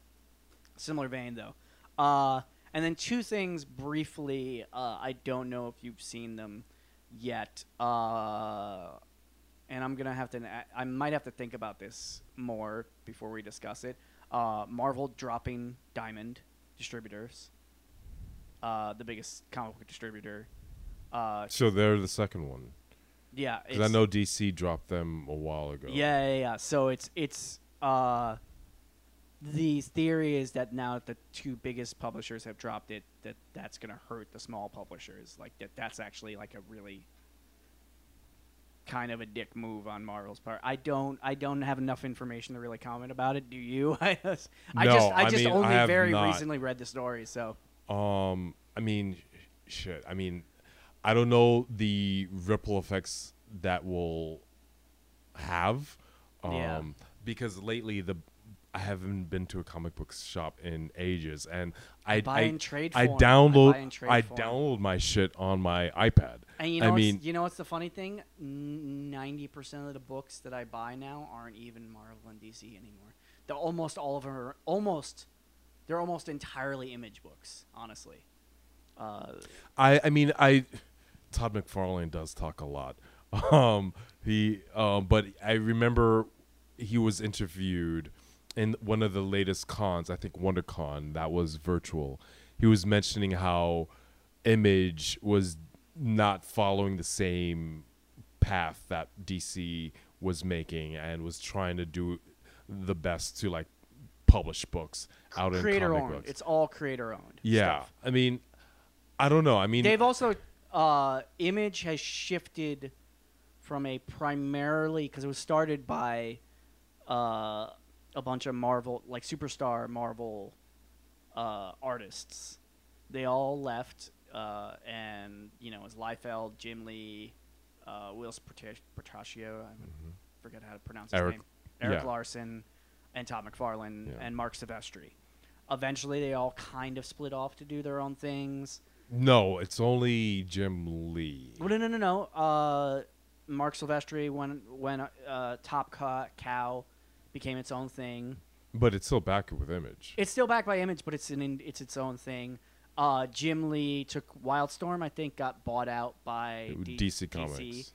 S1: similar vein though. Uh, and then two things briefly. Uh, I don't know if you've seen them yet. Uh, and I'm gonna have to. I might have to think about this more before we discuss it. Uh, Marvel dropping Diamond distributors. Uh, the biggest comic book distributor. Uh,
S2: so they're the second one
S1: yeah,
S2: because I know DC dropped them a while ago.
S1: Yeah, yeah, yeah. So it's it's uh the theory is that now that the two biggest publishers have dropped it, that that's gonna hurt the small publishers. Like that that's actually like a really kind of a dick move on Marvel's part. I don't I don't have enough information to really comment about it. Do you? I just I
S2: No,
S1: just I
S2: I
S1: just
S2: mean,
S1: only
S2: have
S1: very
S2: not.
S1: recently read the story, so
S2: Um, I mean, sh- shit. I mean, I don't know the ripple effects that will have. Um,
S1: Yeah.
S2: because lately the I haven't been to a comic book shop in ages, and I
S1: buy
S2: I,
S1: in trade
S2: I
S1: form. I
S2: download
S1: buy in trade
S2: I
S1: form.
S2: download my shit on my iPad.
S1: And you know,
S2: I mean,
S1: you know what's the funny thing? Ninety percent of the books that I buy now aren't even Marvel and DC anymore. They're almost all of them are almost. They're almost entirely image books, honestly. Uh,
S2: I I mean I Todd McFarlane does talk a lot. Um he um but I remember he was interviewed in one of the latest cons, I think WonderCon, that was virtual. He was mentioning how Image was not following the same path that DC was making and was trying to do the best to like publish books out in
S1: creator
S2: comic
S1: owned.
S2: books.
S1: It's all creator owned.
S2: yeah.
S1: stuff.
S2: I mean I don't know. I mean
S1: They've also uh, Image has shifted from a primarily because it was started by uh, a bunch of Marvel like superstar Marvel uh, artists. They all left, uh, and you know, it was Liefeld, Jim Lee, uh, Whilce Portacio. I forget how to pronounce his
S2: Mm-hmm. Erik-
S1: name. Erik
S2: yeah.
S1: Larsen, and Todd McFarlane,
S2: Yeah.
S1: and Marc Silvestri. Eventually, they all kind of split off to do their own things.
S2: No, it's only Jim Lee.
S1: Well, no, no, no, no. Uh, Marc Silvestri, went went uh, Top Cow became its own thing,
S2: But it's still back with Image.
S1: it's still backed by Image, but it's an in, it's its own thing. Uh, Jim Lee took Wildstorm, I think, got bought out by D-
S2: DC Comics.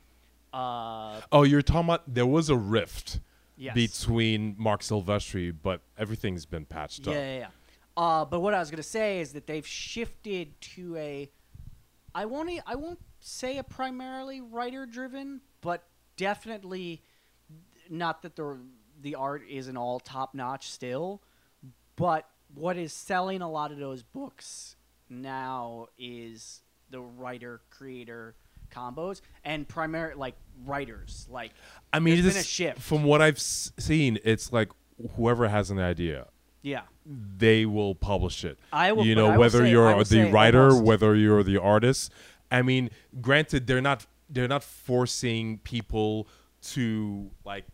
S1: Uh,
S2: Oh, you're talking about there was a rift
S1: yes.
S2: between Marc Silvestri, but everything's been patched
S1: yeah,
S2: up.
S1: yeah, yeah. Uh, but what I was gonna say is that they've shifted to a, I won't, I won't say a primarily writer-driven, but definitely not that the the art isn't all top notch still, but what is selling a lot of those books now is the writer creator combos and primary like writers like
S2: I mean,
S1: There's been a shift.
S2: from what I've s- seen, it's like whoever has an idea,
S1: yeah
S2: they will publish it.
S1: I will-
S2: you know, whether
S1: say-
S2: you're the writer,
S1: almost-
S2: whether you're the artist. I mean, granted, they're not they're not forcing people to like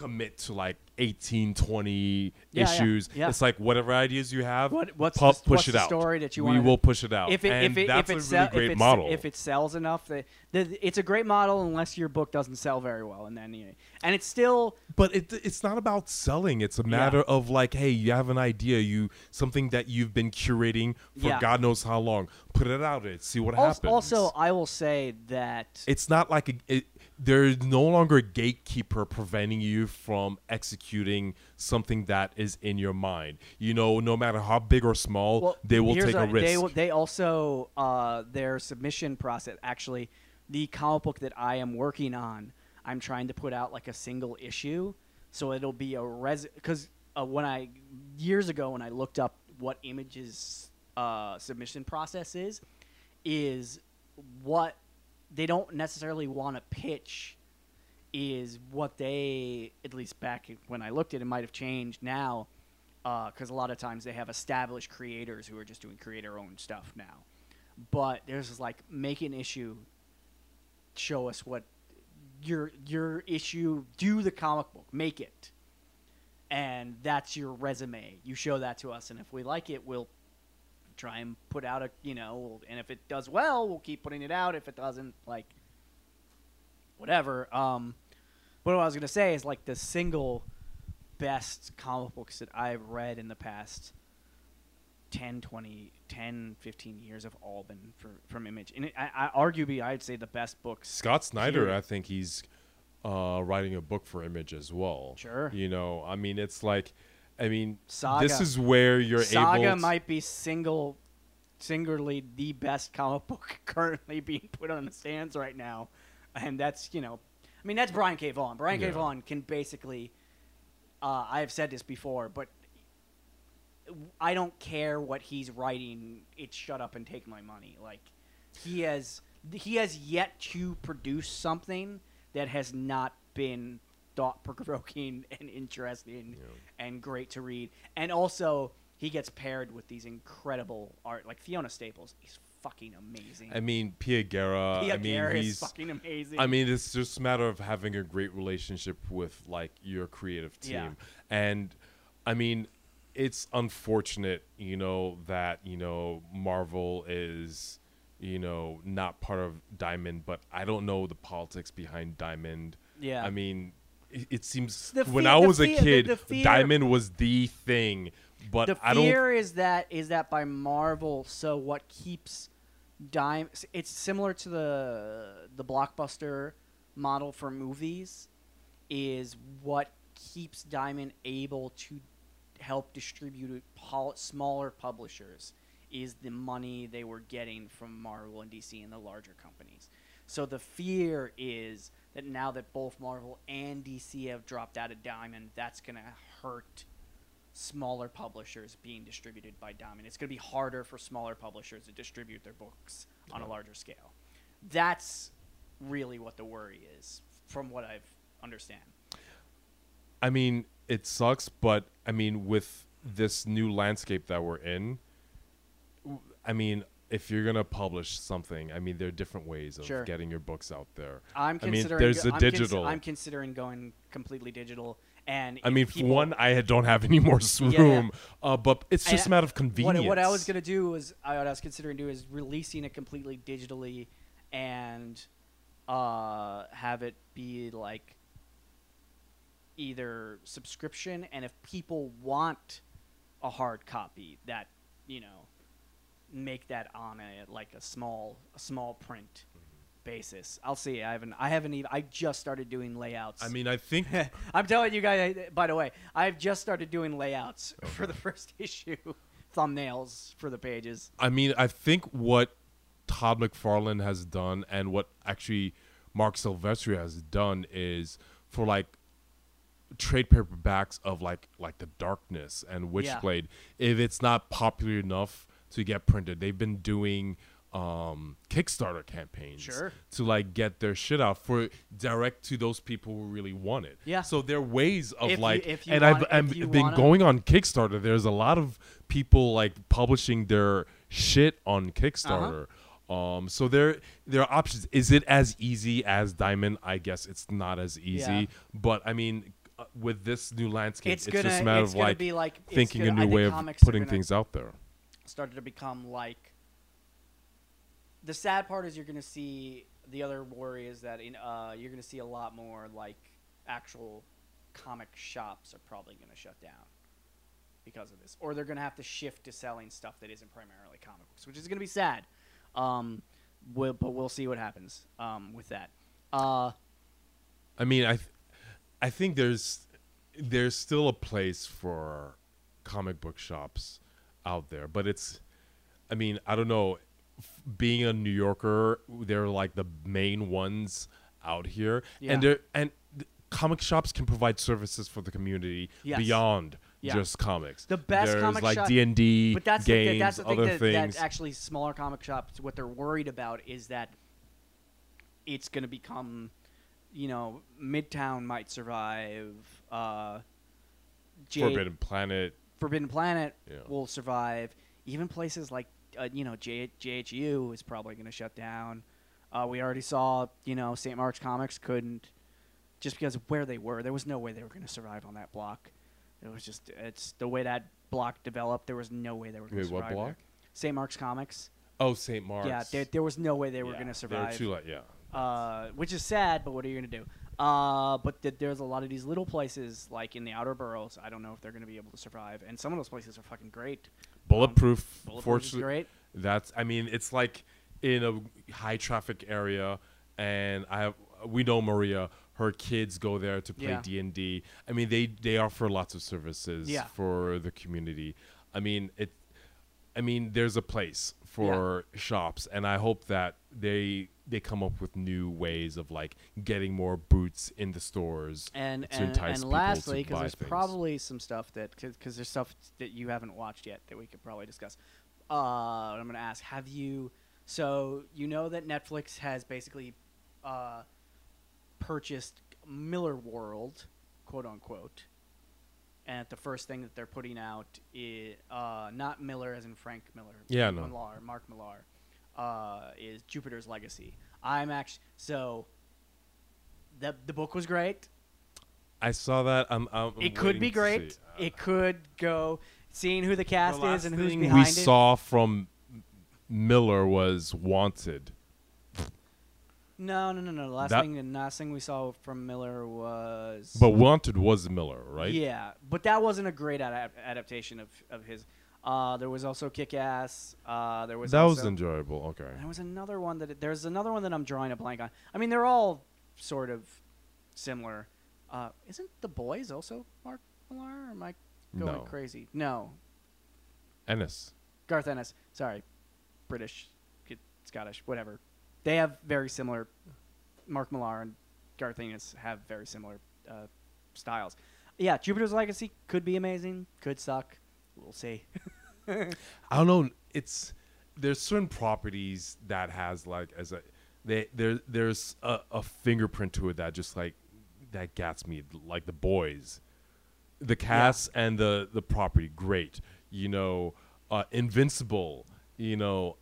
S2: commit to like 18 20
S1: Yeah, yeah,
S2: issues.
S1: Yeah.
S2: it's like whatever ideas you have
S1: What- what's the-
S2: push
S1: what's
S2: it
S1: the
S2: out.
S1: story that you
S2: we will push it out.
S1: If it
S2: and
S1: if it
S2: that's
S1: if it
S2: a
S1: sell-
S2: really great
S1: if,
S2: model.
S1: if it sells enough that the, it's a great model unless your book doesn't sell very well and then you and it's still
S2: but it, it's not about selling. It's a matter of like hey you have an idea you something that you've been curating for
S1: Yeah.
S2: god knows how long. Put it out there. See what
S1: also,
S2: happens.
S1: also I will say that
S2: it's not like a, it, there's no longer a gatekeeper preventing you from executing something that is in your mind. You know, no matter how big or small,
S1: well,
S2: they will take a, risk.
S1: They, will- they also uh, their submission process actually the comic book that I am working on I'm trying to put out like a single issue so it'll be a res because uh, when I years ago when I looked up what images uh, submission process is is what they don't necessarily want to pitch is what they at least back when I looked at it might have changed now uh, because a lot of times they have established creators who are just doing creator owned stuff now. But there's this, like make an issue, show us what your your issue, do the comic book, make it, and that's your resume. You show that to us, and if we like it, we'll try and put out a you know, and if it does well, we'll keep putting it out. If it doesn't, like whatever. Um, But what I was gonna say is like the single best comic books that I've read in the past 10, 20, 10, 15 years have all been for, from Image. And it, I, I arguably, I'd say the best books.
S2: Scott Snyder,
S1: Period.
S2: I think he's uh, writing a book for Image as well.
S1: Sure.
S2: You know, I mean, it's like, I mean,
S1: Saga.
S2: this is where you're
S1: Saga
S2: able. To,
S1: might be single, singularly the best comic book currently being put on the stands right now, and that's you know, I mean that's Brian K. Vaughan. Brian K. Vaughan can basically, uh, I've said this before, but I don't care what he's writing. It's shut up and take my money. Like he has he has yet to produce something that has not been thought provoking and interesting and great to read. And also he gets paired with these incredible art like Fiona Staples. He's fucking amazing.
S2: I mean, Pia Guerra.
S1: Pia
S2: I mean,
S1: Guerra is
S2: he's.
S1: fucking amazing.
S2: I mean, it's just a matter of having a great relationship with like your creative team,
S1: Yeah.
S2: and I mean, it's unfortunate, you know, that you know Marvel is, you know, not part of Diamond, but I don't know the politics behind Diamond.
S1: Yeah.
S2: I mean, it, seems
S1: The
S2: when I was a
S1: fear- the-
S2: kid,
S1: the fear-
S2: Diamond was the thing, but
S1: the
S2: I don't.
S1: fear is that is that by Marvel. So what keeps Dime? It's similar to the the blockbuster model for movies. Is what keeps Diamond able to help distribute pol- smaller publishers is the money they were getting from Marvel and DC and the larger companies. So the fear is that now that both Marvel and DC have dropped out of Diamond, that's going to hurt smaller publishers being distributed by Diamond. It's going to be harder for smaller publishers to distribute their books on a larger scale. That's really what the worry is, from what I've understand.
S2: I mean, it sucks, but I mean, with this new landscape that we're in, I mean, if you're gonna publish something, I mean, there are different ways of
S1: Sure.
S2: getting your books out there.
S1: I'm
S2: I mean,
S1: considering.
S2: there's
S1: go- I'm cons-
S2: digital.
S1: I'm considering going completely digital, and
S2: I mean, one, I don't have any more s-
S1: Yeah, yeah.
S2: room, Uh, but it's just
S1: And
S2: a matter of
S1: what,
S2: convenience.
S1: what I was gonna do was I, what I was considering do is releasing it completely digitally, and uh, have it be like either subscription, and if people want a hard copy, that you know, make that on a like a small a small print basis. I'll see. I haven't. I haven't even. I just started doing layouts.
S2: I mean, I think
S1: I'm telling you guys. By the way, I've just started doing layouts for the first issue, thumbnails for the pages.
S2: I mean, I think what Todd McFarlane has done and what actually Marc Silvestri has done is for like trade paperbacks of like like the darkness and Witchblade. If it's not popular enough to get printed, they've been doing um Kickstarter campaigns
S1: Sure.
S2: to like get their shit out for direct to those people who really want it.
S1: Yeah.
S2: So there are ways of
S1: If you-
S2: like
S1: if you
S2: and
S1: want-
S2: I've, I've
S1: you
S2: been
S1: wanna-
S2: going on Kickstarter. There's a lot of people like publishing their shit on Kickstarter.
S1: Uh-huh.
S2: Um, so there there are options. Is it as easy as Diamond? I guess it's not as easy.
S1: Yeah.
S2: But I mean, uh, with this new landscape,
S1: It's
S2: it's,
S1: gonna-
S2: just a matter of like
S1: be like-
S2: thinking
S1: gonna-
S2: a new way of putting
S1: gonna-
S2: things out there.
S1: Started to become like. The sad part is you're gonna see the other worry is that in uh you're gonna see a lot more like actual comic shops are probably gonna shut down because of this, or they're gonna have to shift to selling stuff that isn't primarily comic books, which is gonna be sad. Um, we'll, but we'll see what happens um, with that. Uh,
S2: I mean, I, th- I think there's, there's still a place for comic book shops out there, but it's, I mean, I don't know. Being a New Yorker, they're like the main ones out here,
S1: Yeah.
S2: and they're and comic shops can provide services for the community
S1: Yes.
S2: beyond
S1: Yeah.
S2: just comics.
S1: The best
S2: there's
S1: comic
S2: like
S1: shop-
S2: D and D
S1: but that's
S2: games,
S1: the, that's the thing that,
S2: things.
S1: that actually smaller comic shops what they're worried about is that it's going to become you know midtown might survive uh J-
S2: Forbidden Planet.
S1: Forbidden Planet
S2: Yeah.
S1: will survive even places like uh, you know J- JHU is probably going to shut down uh, we already saw you know St. Mark's Comics couldn't just because of where they were there was no way they were going to survive on that block it was just it's the way that block developed there was no way they were going to
S2: Wait, what
S1: survive
S2: block?
S1: St. Mark's Comics
S2: Oh, St. Mark's.
S1: yeah there, there was no way they were
S2: Yeah,
S1: going to survive.
S2: They were
S1: survive
S2: too like yeah.
S1: Uh, which is sad, but what are you going to do? Uh, but th- there's a lot of these little places, like in the outer boroughs. I don't know if they're going to be able to survive. And some of those places are fucking great.
S2: Bulletproof.
S1: Bulletproof is
S2: fortunately,
S1: great.
S2: That's. I mean, it's like in a high traffic area, and I have. We know Maria. Her kids go there to play D and D. I mean, they they offer lots of services
S1: Yeah.
S2: for the community. I mean, it. I mean, there's a place for shops, and I hope that they they come up with new ways of like getting more boots in the stores.
S1: And
S2: to
S1: and,
S2: entice
S1: and
S2: people
S1: lastly, because there's
S2: things.
S1: probably some stuff that because there's stuff that you haven't watched yet that we could probably discuss. Uh, I'm going to ask: Have you? So you know that Netflix has basically uh, purchased Millarworld, quote unquote, and the first thing that they're putting out is uh, not Miller as in Frank Miller.
S2: Yeah, no.
S1: Millar, Mark Millar, uh, is Jupiter's Legacy. I'm actually so. The, the book was great.
S2: I saw that. I'm. I'm
S1: It could be great.
S2: Uh,
S1: It could go. Seeing who the cast
S2: the
S1: is and who's
S2: thing
S1: behind
S2: we
S1: it.
S2: We saw from Millar was Wanted.
S1: No, no, no, no. The last
S2: That-
S1: thing, the last thing we saw from Millar was.
S2: But Wanted was Millar, right?
S1: Yeah, but that wasn't a great adap- adaptation of of his. Uh, there was also Kick Ass. Uh, there was
S2: that was enjoyable. Okay.
S1: There was another one that there's another one that I'm drawing a blank on. I mean, they're all sort of similar. Uh, isn't the boys also Mark Millar? Or am I going
S2: No.
S1: crazy? No,
S2: Ennis.
S1: Garth Ennis. Sorry, British, Scottish, whatever. They have very similar. Mark Millar and Garth Ennis have very similar uh, styles. Yeah, Jupiter's Legacy could be amazing, could suck. We'll see.
S2: I don't know. It's there's certain properties that has like as a they there there's a, a fingerprint to it that just like that gets me like the boys, the cast and the the property great. You know, uh, Invincible. You know,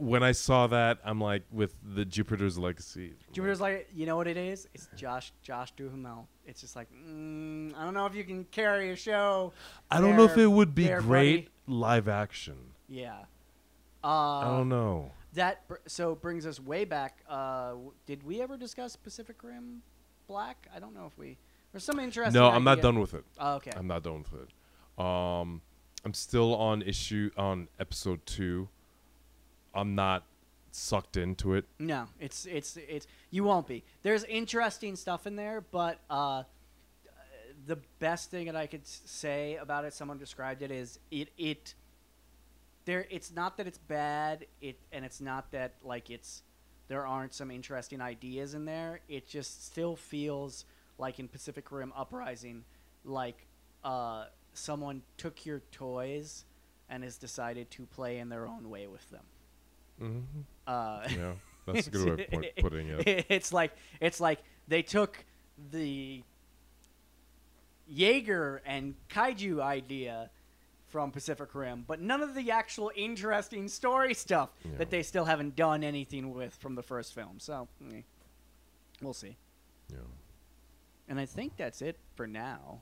S2: when I saw that, I'm like with the Jupiter's Legacy.
S1: Jupiter's like, you know what it is? It's Josh Josh Duhamel. It's just like, mm, I don't know if you can carry a show.
S2: I don't know if it would be
S1: there,
S2: great
S1: buddy.
S2: live action.
S1: Yeah. Uh,
S2: I don't know.
S1: That br- so brings us way back. Uh, w- did we ever discuss Pacific Rim Black? I don't know if we. There's some interesting.
S2: No, I'm not done with it.
S1: Oh, okay.
S2: I'm not done with it. Um, I'm still on issue on episode two. I'm not sucked into it.
S1: No, it's it's it's you won't be. There's interesting stuff in there, but uh, the best thing that I could say about it, someone described it is it it there. It's not that it's bad, it and it's not that like it's there aren't some interesting ideas in there. It just still feels like in Pacific Rim Uprising, like uh, someone took your toys and has decided to play in their own way with them.
S2: Mm-hmm.
S1: Uh,
S2: Yeah, that's a good way of put- putting it.
S1: It's like it's like they took the Jaeger and kaiju idea from Pacific Rim, but none of the actual interesting story stuff
S2: Yeah.
S1: that they still haven't done anything with from the first film. So eh, we'll see.
S2: Yeah.
S1: And I think that's it for now.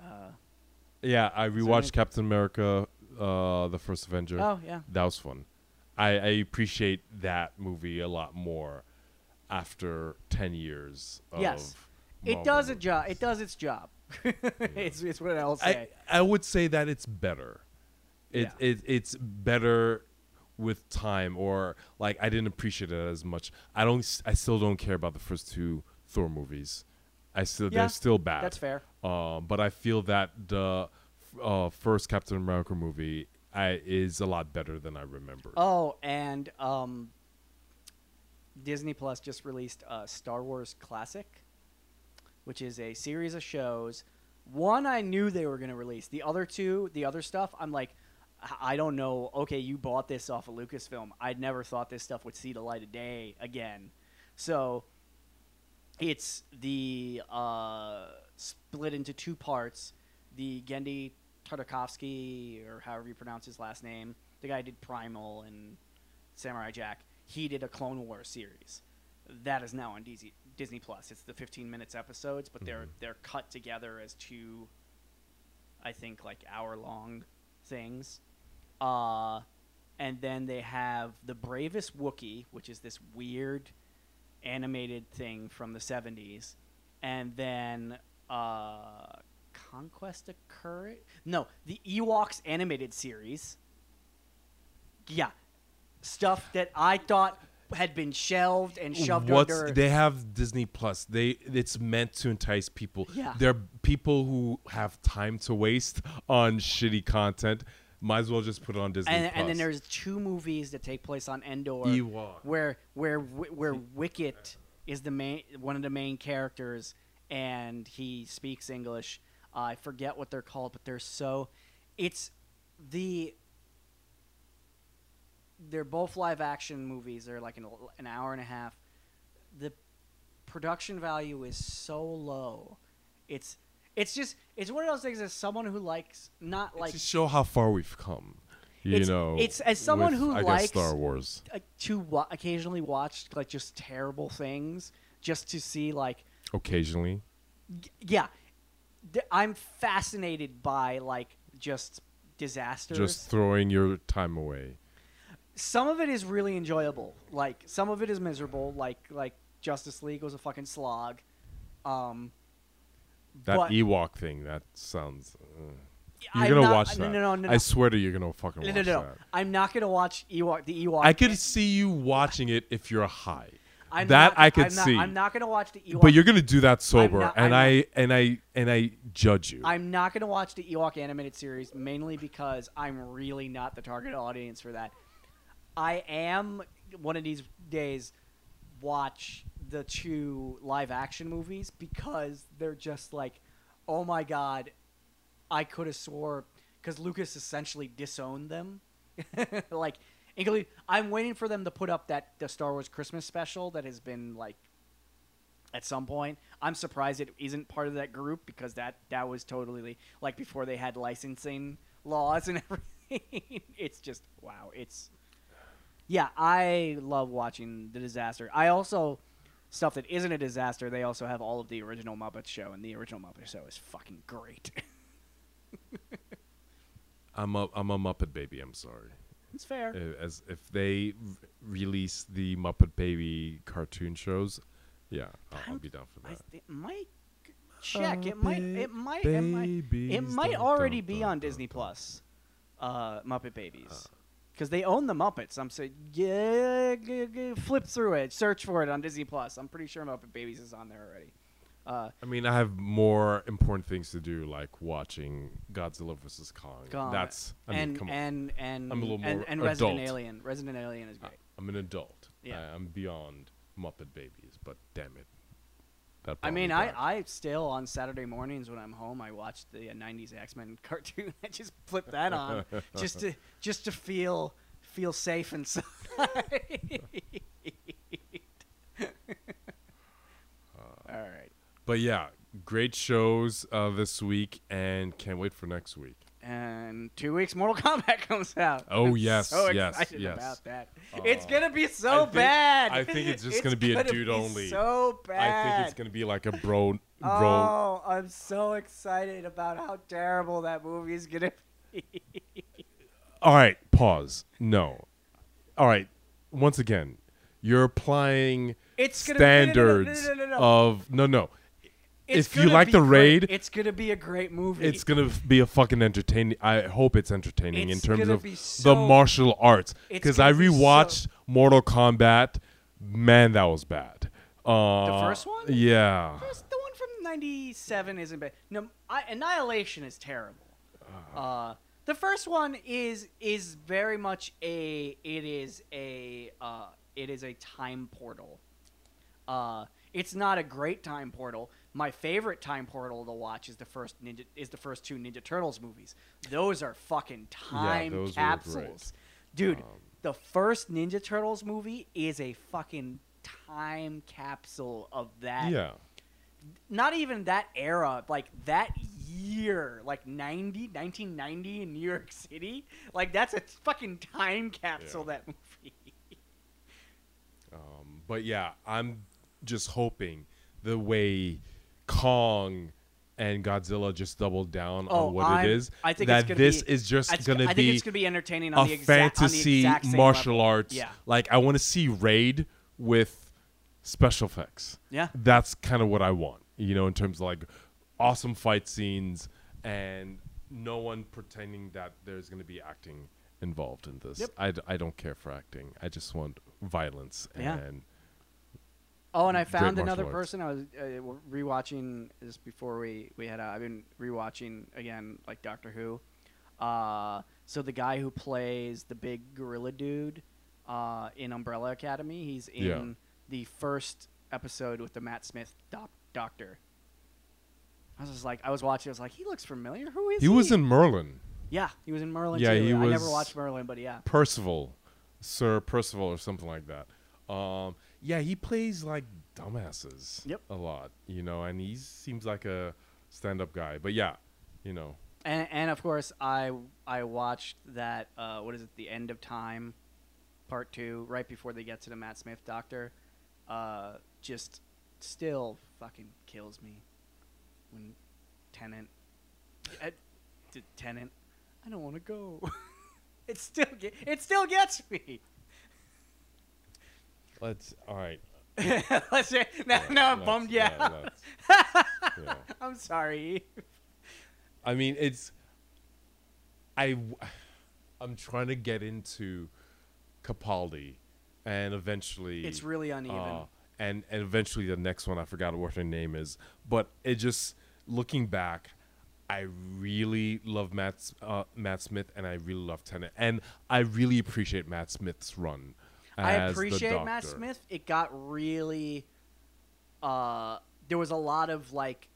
S1: Uh,
S2: Yeah, I rewatched Captain America, uh, the first Avenger.
S1: oh yeah,
S2: That was fun. I, I appreciate that movie a lot more after ten years. Of
S1: Yes. it
S2: Marvel
S1: does a job. It does its job. it's, it's what I'll say.
S2: I, I would say that it's better. It,
S1: Yeah.
S2: it it's better with time, or like I didn't appreciate it as much. I don't. I still don't care about the first two Thor movies. I still
S1: Yeah,
S2: they're still bad.
S1: That's fair.
S2: Um, but I feel that the uh, first Captain America movie I, is a lot better than I remember.
S1: Oh, and um, Disney Plus just released a Star Wars Classic, which is a series of shows. One I knew they were going to release. The other two, the other stuff, I'm like, I- don't know. Okay, you bought this off of Lucasfilm. I'd never thought this stuff would see the light of day again. So it's the uh, split into two parts. The Genndy Tartakovsky, or however you pronounce his last name, the guy did Primal and Samurai Jack. He did a Clone Wars series. That is now on Disney, Disney Plus. It's the 15 minutes episodes, but they're
S2: Mhm.
S1: they're cut together as two, I think, like hour long things. Uh, and then they have the bravest Wookiee, which is this weird animated thing from the 70s, and then uh, Conquest of Courage. No, the Ewoks animated series. Yeah, stuff that I thought had been shelved and shoved
S2: What's
S1: under.
S2: they have Disney Plus. They it's meant to entice people.
S1: Yeah.
S2: They're people who have time to waste on shitty content. Might as well just put it on Disney
S1: and,
S2: Plus.
S1: and then there's two movies that take place on Endor,
S2: Ewok.
S1: where where where Wicket is the main one of the main characters, and he speaks English. Uh, I forget what they're called, but they're so. It's the. They're both live action movies. They're like an, an hour and a half. The production value is so low. It's it's just it's one of those things as someone who likes not like
S2: to show how far we've come. You
S1: It's-
S2: know,
S1: it's- as someone
S2: with,
S1: who
S2: I
S1: likes-
S2: Star Wars.
S1: uh, to wa- occasionally watch like just terrible things just to see like
S2: Occasionally,
S1: yeah i'm fascinated by like just disasters
S2: just throwing your time away.
S1: some of it is really enjoyable like some of it is miserable like like justice league was a fucking slog um
S2: That Ewok thing. That sounds. Uh, you're
S1: I'm
S2: gonna
S1: not-
S2: watch that.
S1: no no no no, I
S2: swear to you, you're gonna fucking
S1: no,
S2: watch
S1: no, no, no.
S2: that.
S1: I'm not gonna watch Ewok. The Ewok.
S2: I could see you watching it if you're high.
S1: I'm
S2: that
S1: not-
S2: I could
S1: I'm not-
S2: see.
S1: I'm not gonna watch the Ewok.
S2: But you're gonna do that sober,
S1: not-
S2: and I and I and I judge you.
S1: I'm not going to watch the Ewok animated series mainly because I'm really not the target audience for that. I am one of these days watch the two live action movies because they're just like, oh my god, I could have swore because Lucas essentially disowned them. like, including, I'm waiting for them to put up that the Star Wars Christmas special that has been like at some point. I'm surprised it isn't part of that group because that that was totally like before they had licensing laws and everything. it's just wow. It's yeah, I love watching the disaster. I also stuff that isn't a disaster. They also have all of the original Muppet Show, and the original Muppet Show is fucking great.
S2: I'm a I'm a Muppet baby. I'm sorry.
S1: It's fair.
S2: Uh, As if they r- release the Muppet Baby cartoon shows, yeah, I'll, I'll be down for
S1: I,
S2: that.
S1: it might check. It might. It might. It might. It
S2: Babies,
S1: might
S2: dun,
S1: already
S2: dun,
S1: be
S2: dun,
S1: on
S2: dun,
S1: Disney
S2: dun.
S1: Plus. Uh, Muppet Babies, because they own the Muppets. I'm saying, yeah, g- g- flip through it, search for it on Disney Plus. I'm pretty sure Muppet Babies is on there already. Uh,
S2: I mean, I have more important things to do, like watching Godzilla vs Kong.
S1: Kong.
S2: That's I
S1: and
S2: mean, come on.
S1: and and
S2: I'm a little
S1: and,
S2: more
S1: and Resident
S2: adult.
S1: Alien. Resident Alien is
S2: I-
S1: great.
S2: I'm an adult.
S1: Yeah.
S2: I, am beyond Muppet Babies, but damn it, that
S1: I mean, I. I still on Saturday mornings when I'm home, I watch the uh, '90s X-Men cartoon. I just flip that on just to just to feel feel safe inside. All right,
S2: But yeah, great shows uh, this week, and can't wait for next week.
S1: and two weeks, Mortal Kombat comes out.
S2: Oh,
S1: I'm
S2: yes,
S1: so
S2: yes,
S1: excited
S2: yes.
S1: about that. it's
S2: Uh,
S1: gonna be
S2: I
S1: so
S2: think-
S1: bad.
S2: I think it's just gonna be a
S1: gonna
S2: dude
S1: be
S2: only.
S1: So bad.
S2: I think it's gonna be like a bro, bro.
S1: Oh, I'm so excited about how terrible that movie is gonna be.
S2: All right, pause. No. All right. Once again, you're applying
S1: It's be-
S2: standards
S1: no, no, no, no.
S2: of no, no.
S1: It's
S2: if you like the
S1: great.
S2: raid,
S1: it's gonna be a great movie.
S2: it's gonna be a fucking entertaining. I hope it's entertaining
S1: It's
S2: in terms of
S1: be
S2: the martial arts. Because I
S1: be so-
S2: rewatched Mortal Kombat. Man, that was bad. Uh,
S1: first one?
S2: Yeah.
S1: First- the one from '97 isn't bad. No, I, Annihilation is terrible. Uh, the first one is is very much a it is a uh, it is a time portal. Uh, it's not a great time portal. My favorite time portal to watch is the first Ninja is the first two Ninja Turtles movies. Those are fucking time
S2: those
S1: capsules, dude.
S2: Um,
S1: the first Ninja Turtles movie is a fucking time capsule of that.
S2: Yeah.
S1: Not even that era, like that year, like 90, 1990 in New York City. Like that's a fucking time capsule.
S2: Yeah.
S1: That movie.
S2: Um, but yeah, I'm just hoping the way Kong and Godzilla just doubled down
S1: Oh,
S2: on what
S1: I'm-
S2: it is.
S1: I think
S2: that this
S1: be-
S2: is just
S1: I think-
S2: going
S1: I
S2: to
S1: think it's gonna be entertaining on
S2: a
S1: the exact on the
S2: fantasy
S1: exact
S2: martial
S1: level.
S2: arts.
S1: Yeah.
S2: Like I want to see Raid with special effects.
S1: Yeah.
S2: That's kind of what I want, you know, in terms of like awesome fight scenes and no one pretending that there's going to be acting involved in this.
S1: Yep.
S2: I, d- I don't care for acting. I just want violence
S1: Yeah. Oh, and I found another
S2: arts.
S1: person. I was uh, rewatching this before we we had. Uh, I've been rewatching again, like Doctor Who. Uh, so the guy who plays the big gorilla dude uh, in Umbrella Academy, he's in
S2: Yeah.
S1: the first episode with the Matt Smith doc- doctor. I was just like, I was watching. I was like, he looks familiar. Who is
S2: he
S1: he?
S2: was in Merlin.
S1: Yeah, he was in Merlin.
S2: Yeah,
S1: too.
S2: he
S1: I never watched Merlin, but yeah.
S2: Percival, Sir Percival, or something like that. Um, yeah, he plays like dumbasses.
S1: Yep.
S2: A lot, you know, and he seems like a stand-up guy. But yeah, you know,
S1: And, and of course, I I watched that. Uh, what is it? The End of Time, Part Two, right before they get to the Matt Smith Doctor. Uh, just still fucking kills me when Tennant. Uh, Tennant. I don't want to go. it still get, it still gets me.
S2: Let's. All right.
S1: Let's say, now, now I'm bummed.
S2: yeah,
S1: Yeah,
S2: yeah.
S1: I'm sorry.
S2: I mean, it's. I. I'm trying to get into Capaldi, and eventually
S1: It's really uneven.
S2: Uh, and and eventually the next one I forgot what her name is, but it just looking back, I really love Matt uh, Matt Smith and I really love Tennant and I really appreciate Matt Smith's run.
S1: I appreciate Matt Smith. It got really uh there was a lot of like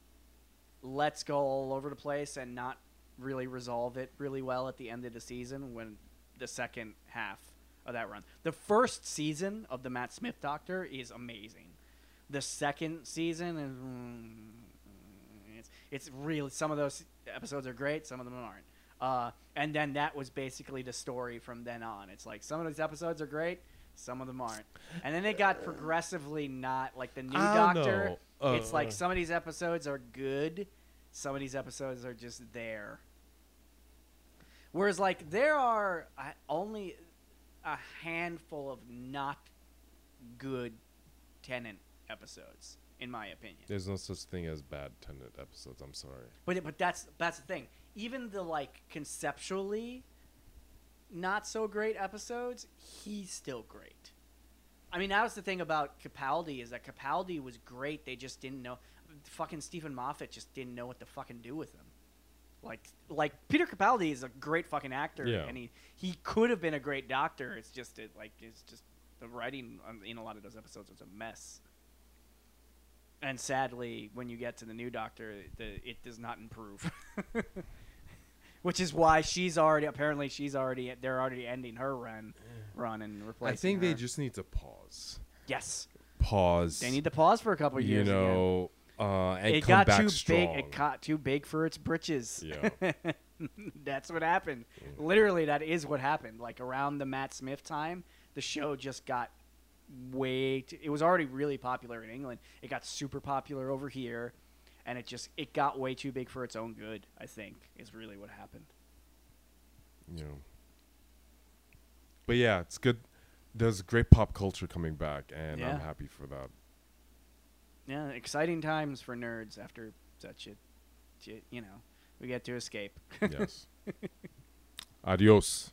S1: let's go all over the place and not really resolve it really well at the end of the season when the second half of that run. The first season of the Matt Smith Doctor is amazing. The second season is mm, it's, it's really some of those episodes are great, some of them aren't. Uh, and then that was basically the story from then on. It's like some of those episodes are great, some of them aren't. And then it got progressively not like the new
S2: I
S1: Doctor.
S2: Uh,
S1: it's like
S2: uh.
S1: some of these episodes are good, some of these episodes are just there. Whereas like there are uh, only a handful of not good Tennant episodes, in my opinion.
S2: There's no such thing as bad Tennant episodes. I'm sorry.
S1: But but that's that's the thing. Even the like conceptually not so great episodes, he's still great. I mean, that was the thing about Capaldi is that Capaldi was great. They just didn't know. Fucking Steven Moffat just didn't know what to fucking do with him. Like like Peter Capaldi is a great fucking actor,
S2: Yeah.
S1: and he he could have been a great doctor. It's just it like it's just the writing on- in a lot of those episodes was a mess. And sadly, when you get to the new Doctor, the, it does not improve. Which is why she's already apparently she's already they're already ending her run, run and replacing.
S2: I think
S1: her.
S2: they just need to pause.
S1: yes
S2: Pause.
S1: they need to pause for a couple
S2: you
S1: years. again.
S2: know, uh, and
S1: it got too
S2: strong.
S1: big. It got too big for its britches.
S2: Yeah.
S1: That's what happened. Literally, that is what happened. Like around the Matt Smith time, the show just got way. Too, it was already really popular in England. It got super popular over here, and it just it got way too big for its own good. I think is really what happened.
S2: you know. But yeah, it's good. There's great pop culture coming back, and
S1: Yeah.
S2: I'm happy for that.
S1: Yeah, exciting times for nerds after such a, you know, we get to escape.
S2: Yes. Adios.